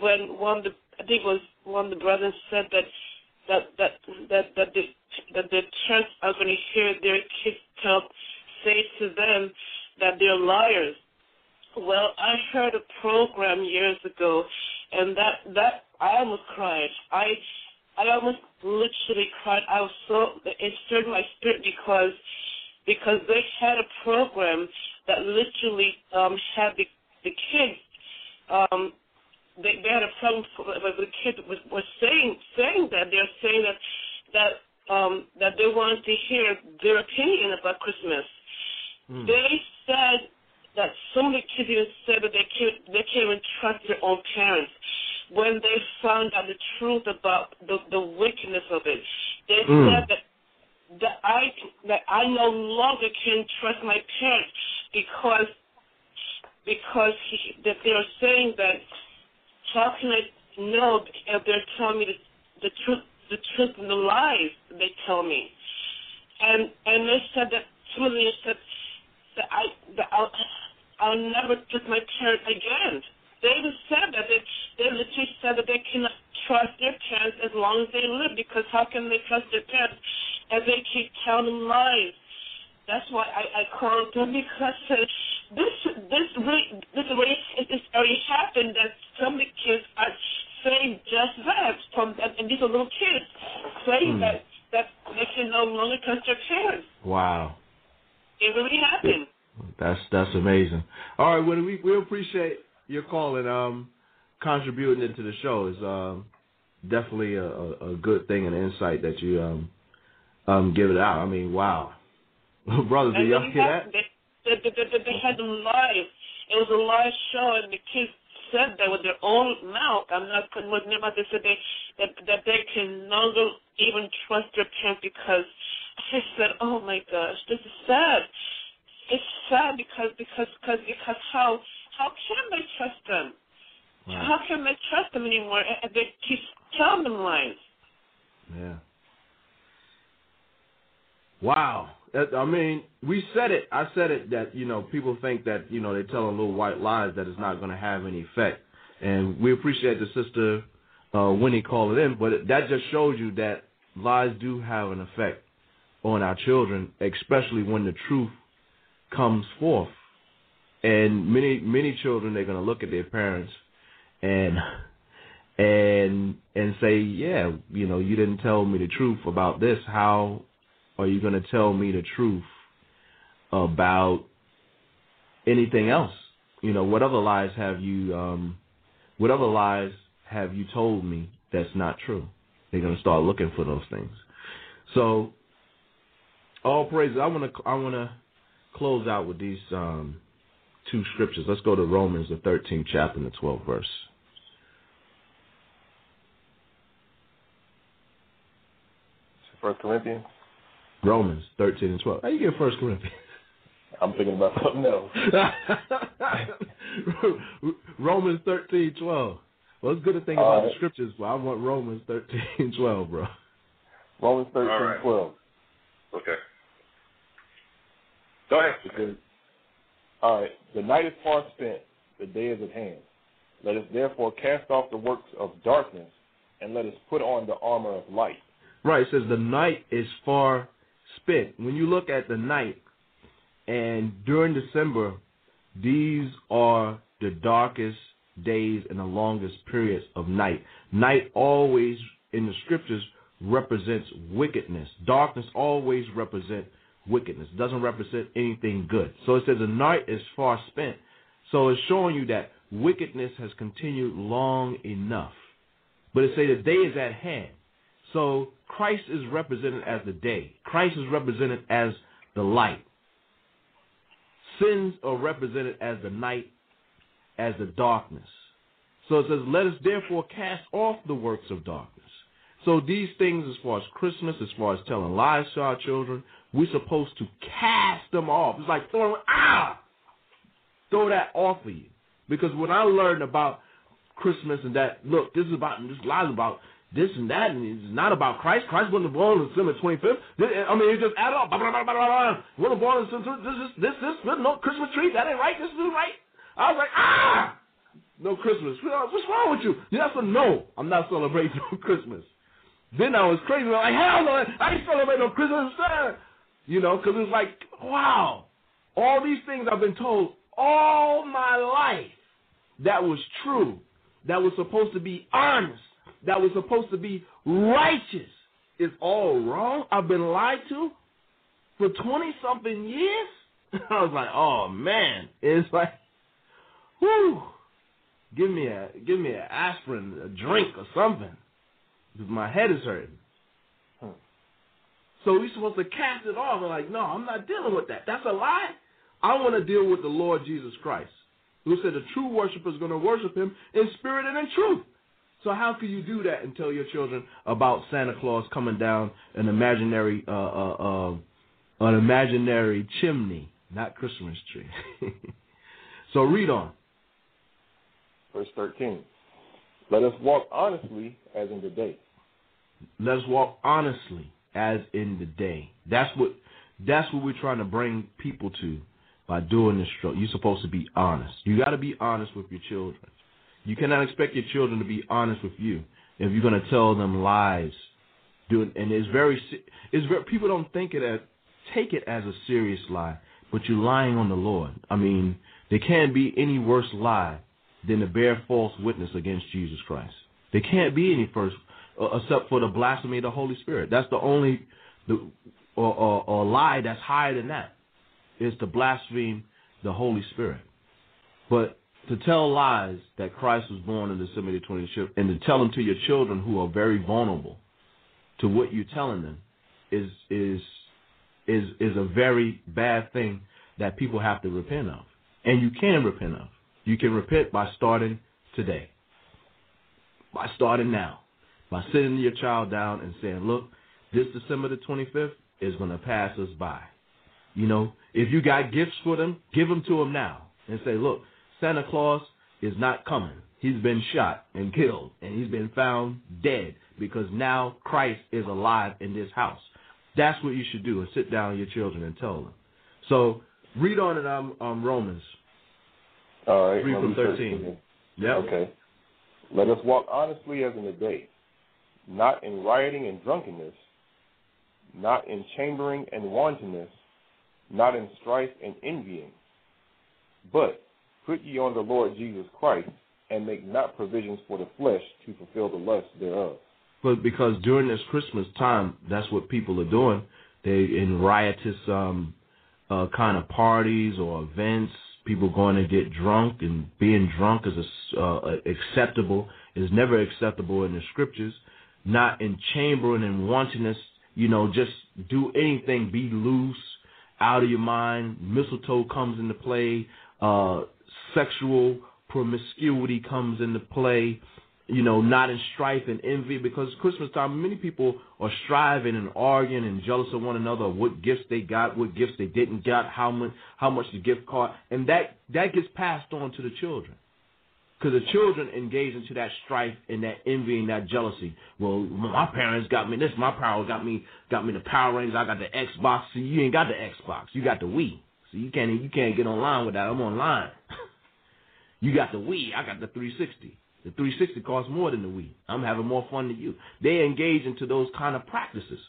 when one of the I think it was one of the brothers said that that that that that the that the church are going to hear their kids tell say to them that they're liars Well, I heard a program years ago, and that that I almost cried. I I almost literally cried. I was so it stirred my spirit because because they had a program that literally um, had the the kids. Um, they, they had a problem with the kid was, was saying saying that they're saying that that um, that they wanted to hear their opinion about Christmas. Hmm. They said that some of the kids even said that they can't they can't even trust their own parents when they found out the truth about the the wickedness of it. They Mm. said that that I that I no longer can trust my parents because because he, that they're saying that how can I know if they're telling me the, the truth the truth and the lies they tell me and and they said that some of them said that I that I'll I'll never trust my parents again. They even said that they they literally said that they cannot trust their parents as long as they live because how can they trust their parents as they keep telling lies? That's why I, I called them because uh, this this really this really this already happened that some of the kids are saying just that from and these are little kids saying Hmm. that that they can no longer trust their parents. Wow. It really happened. That's that's amazing. All right, well, we we appreciate your call and um contributing into the show. It's um definitely a, a, a good thing and insight that you um um give it out. I mean, wow, brothers, do y'all hear that? They, they, they, they, they had them live. It was a live show, and the kids said that with their own mouth. I'm not putting words in their mouth. They said they that, that they can no longer even trust their parents because I said, "Oh my gosh, this is sad. It's sad because because because because how how can they trust them? How can they trust them anymore? And they keep telling them lies." Yeah. Wow. I mean, we said it. I said it that you know people think that you know they tell a little white lies that it's not going to have any effect, and we appreciate the sister uh, Winnie calling in, but that just shows you that lies do have an effect on our children, especially when the truth comes forth. And many many children they're going to look at their parents and and and say, yeah, you know, you didn't tell me the truth about this. How are you going to tell me the truth about anything else? You know, what other lies have you um what other lies have you told me that's not true? They're going to start looking for those things. So all praises. I want to I want to close out with these um two scriptures. Let's go to Romans the 13th chapter and the 12th verse. First Corinthians. Romans 13 and 12. How you get First Corinthians? I'm thinking about something else. Romans 13, 12. Well, it's good to think about right. the scriptures, but I want Romans 13, 12, bro. Romans 13, All right. 12. Okay. Go ahead. Because, all right, the night is far spent, the day is at hand. Let us therefore cast off the works of darkness, and let us put on the armor of light. Right, it says the night is far spent. When you look at the night, and during December, these are the darkest days and the longest periods of night. Night always, in the scriptures, represents wickedness. Darkness always represents wickedness. Doesn't represent anything good. So it says the night is far spent. So it's showing you that wickedness has continued long enough. But it say the day is at hand. So Christ is represented as the day. Christ is represented as the light. Sins are represented as the night, as the darkness. So it says, Let us therefore cast off the works of darkness. So these things, as far as Christmas, as far as telling lies to our children, we're supposed to cast them off. It's like throwing, ah! Throw that off of you. Because when I learned about Christmas and that, look, this is about, this lies about this and that, and it's not about Christ. Christ wasn't born on December 25th. This- I mean, it just add up. Blah, blah, blah, blah, blah. Wasn't born on December, this is, this, this, no Christmas tree, that ain't right, this is right. I was like, ah! No Christmas. What's wrong with you? Yes or no? I'm not celebrating no Christmas. Then I was crazy. I'm like, hell no, I ain't celebrating no Christmas. sir. You know, because it's like, wow. All these things I've been told all my life that was true, that was supposed to be honest, that was supposed to be righteous is all wrong? I've been lied to for 20 something years? I was like, oh man. It's like, whoo. Give me a give me an aspirin, a drink or something. Because my head is hurting. So we're supposed to cast it off. We're like, no, I'm not dealing with that. That's a lie. I want to deal with the Lord Jesus Christ, who said the true worshiper is going to worship him in spirit and in truth. So how can you do that and tell your children about Santa Claus coming down an imaginary uh, uh, uh, an imaginary chimney, not Christmas tree? so read on. Verse 13. Let us walk honestly as in the day. Let us walk honestly as in the day. That's what that's what we're trying to bring people to by doing this show. You're supposed to be honest. You got to be honest with your children. You cannot expect your children to be honest with you if you're going to tell them lies. Doing and it's very it's very people don't think it as take it as a serious lie, but you're lying on the Lord. I mean, there can't be any worse lie than to bear false witness against Jesus Christ. There can't be any first uh, except for the blasphemy of the Holy Spirit. That's the only the or, or, or lie that's higher than that is to blaspheme the Holy Spirit. But to tell lies that Christ was born in December the 25th and to tell them to your children who are very vulnerable to what you're telling them is is is is a very bad thing that people have to repent of. And you can repent of. You can repent by starting today. By starting now. By sitting your child down and saying, Look, this December the 25th is going to pass us by. You know, if you got gifts for them, give them to them now. And say, Look, Santa Claus is not coming. He's been shot and killed, and he's been found dead because now Christ is alive in this house. That's what you should do, and sit down with your children and tell them. So read on in um, um, Romans. All right. 3 from 13. Yep. Okay. Let us walk honestly as in the day, not in rioting and drunkenness, not in chambering and wantonness, not in strife and envying, but put ye on the Lord Jesus Christ, and make not provisions for the flesh to fulfill the lusts thereof. But because during this Christmas time, that's what people are doing. They in riotous um, uh, kind of parties or events. People going to get drunk and being drunk is a, uh, acceptable. Is never acceptable in the scriptures. Not in chambering and wantonness. You know, just do anything. Be loose, out of your mind. Mistletoe comes into play. Uh, sexual promiscuity comes into play you know, not in strife and envy because Christmas time, many people are striving and arguing and jealous of one another, what gifts they got, what gifts they didn't get, how much, how much the gift cost, and that that gets passed on to the children. Because the children engage into that strife and that envy and that jealousy. Well, my parents got me this, my parents got me got me the Power Rangers, I got the Xbox. See, you ain't got the Xbox, you got the Wii. So you can't you can't get online with that. I'm online. you got the Wii, I got the 360. The 360 costs more than the Wii. I'm having more fun than you. They engage into those kind of practices.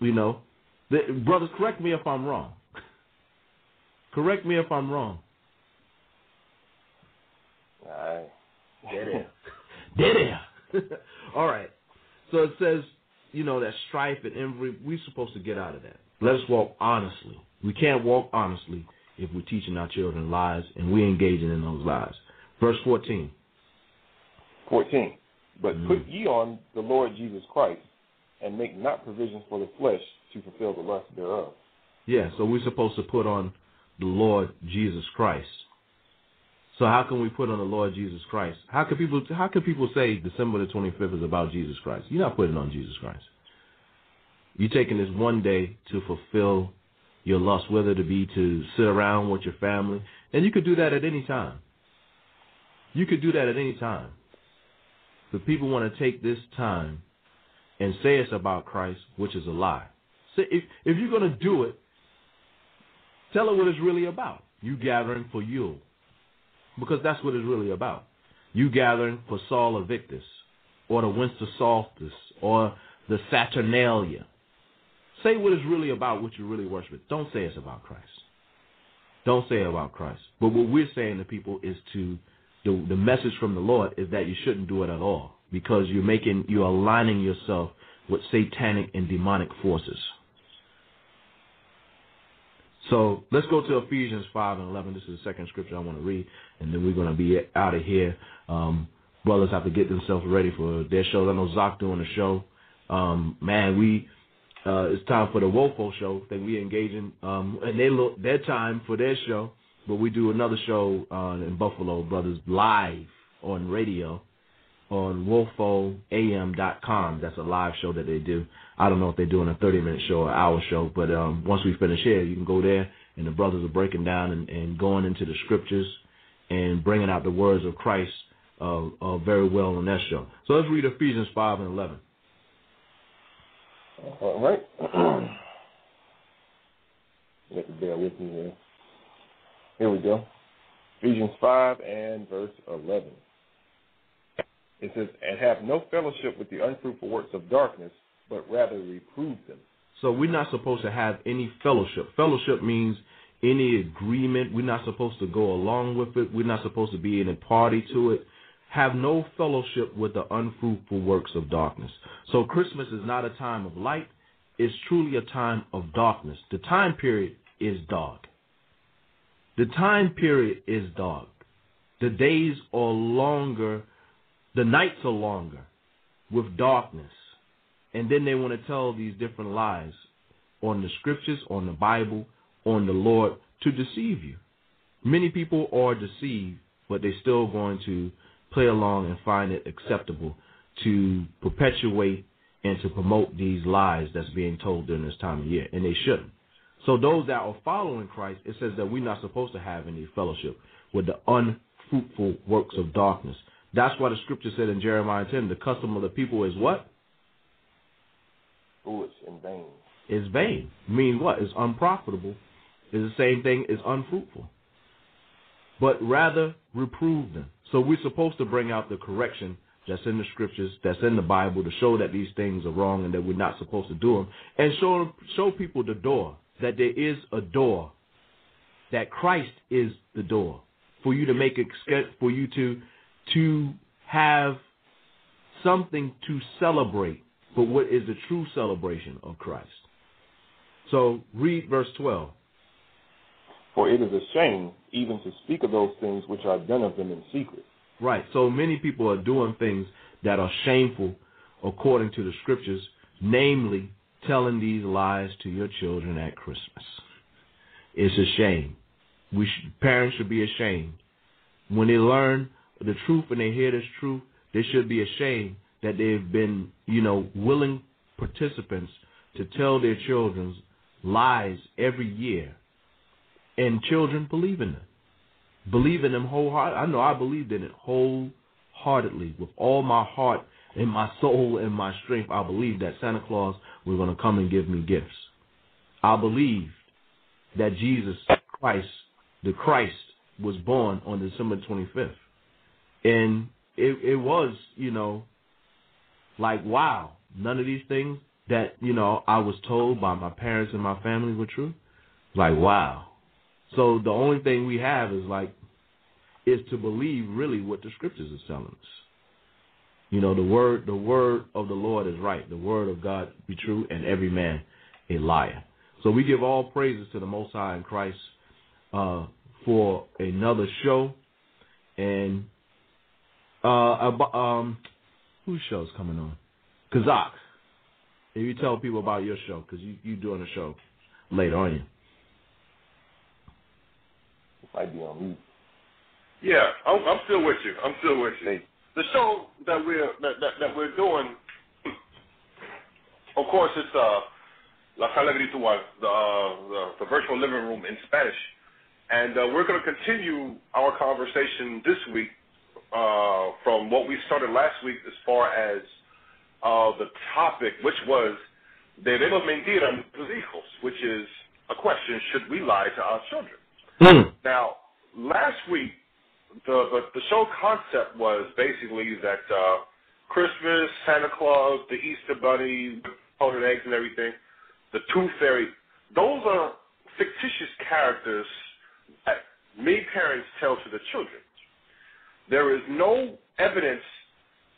You know, the, brothers, correct me if I'm wrong. correct me if I'm wrong. Aye. Dead air. Dead air. All right. So it says, you know, that strife and envy, we're supposed to get out of that. Let us walk honestly. We can't walk honestly if we're teaching our children lies and we're engaging in those lies. Verse 14. 14. But Mm. put ye on the Lord Jesus Christ, and make not provisions for the flesh to fulfill the lust thereof. Yeah, so we're supposed to put on the Lord Jesus Christ. So how can we put on the Lord Jesus Christ? How can people how can people say December the 25th is about Jesus Christ? You're not putting on Jesus Christ. You're taking this one day to fulfill your lust, whether it be to sit around with your family, and you could do that at any time. You could do that at any time. But people want to take this time and say it's about Christ, which is a lie. Say, if, if you're going to do it, tell her what it's really about. You gathering for Yule. Because that's what it's really about. You gathering for Sol Invictus, or the Winter Solstice, or the Saturnalia. Say what it's really about, what you really worship. Don't say it's about Christ. don't say it about Christ. But what we're saying to people is to the the message from the Lord is that you shouldn't do it at all because you're making you're aligning yourself with satanic and demonic forces. So let's go to Ephesians 5 and 11. This is the second scripture I want to read, and then we're going to be out of here. Um, brothers have to get themselves ready for their shows. I know Zach doing the show. Um, man, we uh, it's time for the Wofo show that we engage in, um, and they look their time for their show. But we do another show uh, in Buffalo, brothers, live on radio on wolfoam.com. That's a live show that they do. I don't know if they're doing a 30 minute show or hour show, but um, once we finish here, you can go there and the brothers are breaking down and, and going into the scriptures and bringing out the words of Christ uh, uh, very well on that show. So let's read Ephesians 5 and 11. All right. you have to bear with me here. Here we go. Ephesians 5 and verse 11. It says, And have no fellowship with the unfruitful works of darkness, but rather reprove them. So we're not supposed to have any fellowship. Fellowship means any agreement. We're not supposed to go along with it. We're not supposed to be in a party to it. Have no fellowship with the unfruitful works of darkness. So Christmas is not a time of light. It's truly a time of darkness. The time period is dark. The time period is dark. The days are longer. The nights are longer with darkness. And then they want to tell these different lies on the scriptures, on the Bible, on the Lord to deceive you. Many people are deceived, but they're still going to play along and find it acceptable to perpetuate and to promote these lies that's being told during this time of year, and they shouldn't. So those that are following Christ, it says that we're not supposed to have any fellowship with the unfruitful works of darkness. That's why the scripture said in Jeremiah 10, the custom of the people is what? Foolish and vain. It's vain. Mean what? It's unprofitable. It's the same thing as unfruitful. But rather reprove them. So we're supposed to bring out the correction that's in the scriptures, that's in the Bible, to show that these things are wrong and that we're not supposed to do them, and show show people the door that there is a door, that Christ is the door for you to make it for you to to have something to celebrate, but what is the true celebration of Christ? So read verse twelve. For it is a shame even to speak of those things which are done of them in secret. Right. So many people are doing things that are shameful according to the scriptures, namely telling these lies to your children at Christmas. It's a shame. We should, parents should be ashamed when they learn the truth and they hear this truth. They should be ashamed that they've been, you know, willing participants to tell their children lies every year, and children believe in them believe in them wholeheartedly. I know I believed in it wholeheartedly with all my heart and my soul and my strength. I believe that Santa Claus was going to come and give me gifts. I believed that Jesus Christ, the Christ, was born on December 25th. And it, it was, you know, like, wow, none of these things that, you know, I was told by my parents and my family were true. Like, wow. So the only thing we have is like is to believe really what the scriptures are telling us. You know, the word the word of the Lord is right. The word of God be true and every man a liar. So we give all praises to the Most High in Christ uh, for another show. And uh, um, whose show's coming on? Kazak. If you tell people about your show, because you you doing a show later, aren't you? might be on mute. Yeah, I'm, I'm still with you. I'm still with you. The show that we're that, that, that we're doing, of course, it's uh, La Sala Virtual, the, uh, the the virtual living room in Spanish, and uh, we're going to continue our conversation this week uh, from what we started last week as far as uh, the topic, which was debemos mentir a nuestros hijos, which is a question: Should we lie to our children? Mm. Now, last week, the, the the show concept was basically that uh, Christmas, Santa Claus, the Easter Bunny, golden eggs and everything, the Tooth Fairy, those are fictitious characters that many parents tell to the children. There is no evidence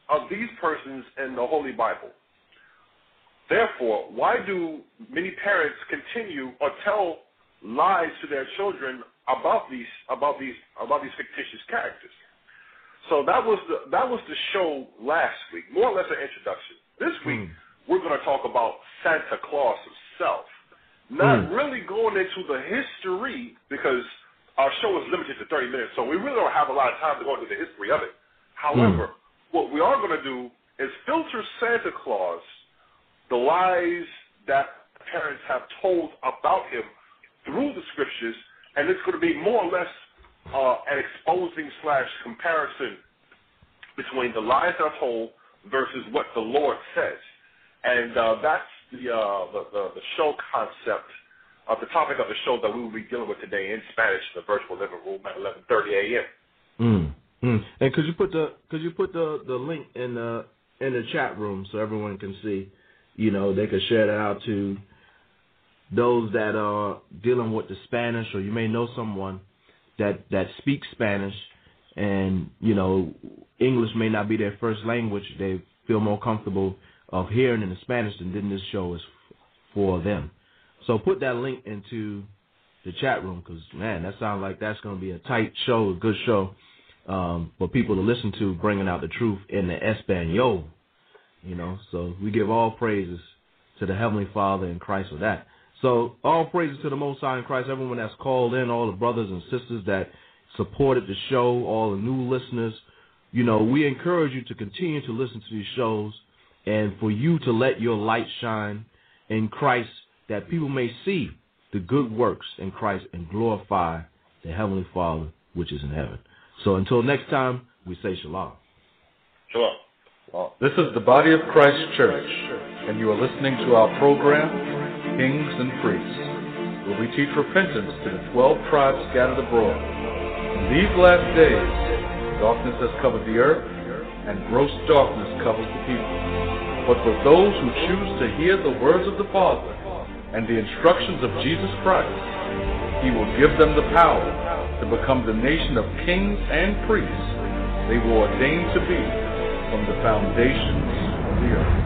of these persons in the Holy Bible. Therefore, why do many parents continue or tell lies to their children about these about these about these fictitious characters? So that was the that was the show last week, more or less an introduction. This week we're going to talk about Santa Claus himself, not Mm. really going into the history because our show is limited to 30 minutes, so we really don't have a lot of time to go into the history of it. However, what we are going to do is filter Santa Claus, the lies that parents have told about him through the scriptures, and it's going to be more or less uh, an exposing slash comparison between the lies are told versus what the Lord says, and uh, that's the, uh, the, the the show concept of the topic of the show that we will be dealing with today in Spanish the virtual living room at 11:30 a.m. Mm. Mm. And could you put the could you put the the link in the in the chat room so everyone can see? You know, they could share that out to those that are dealing with the Spanish, or you may know someone that that speaks Spanish, and you know English may not be their first language. They feel more comfortable of hearing in the Spanish, and then this show is for them. So put that link into the chat room because man, that sounds like that's going to be a tight show, a good show um, for people to listen to, bringing out the truth in the Espanol. You know, so we give all praises to the Heavenly Father in Christ for that. So all praises to the Most High in Christ, everyone that's called in, all the brothers and sisters that supported the show, all the new listeners. You know, we encourage you to continue to listen to these shows and for you to let your light shine in Christ that people may see the good works in Christ and glorify the Heavenly Father which is in heaven. So until next time, we say shalom. Shalom. This is the body of Christ Church, and you are listening to our program, Kings and Priests, where we teach repentance to the 12 tribes scattered abroad. In these last days, darkness has covered the earth, and gross darkness covers the people. But for those who choose to hear the words of the Father and the instructions of Jesus Christ, He will give them the power to become the nation of kings and priests they were ordained to be from the foundations of the earth.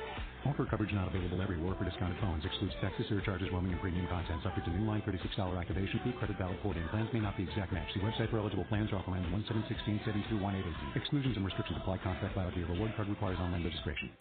Offer coverage not available everywhere for discounted phones. Excludes taxes, surcharges, roaming, and premium content. Subject to new line $36 activation fee. Credit valid port-in. Plans may not be exact match. See website for eligible plans or offer line 1716 72 Exclusions and restrictions apply. Contract valid via reward card requires online registration.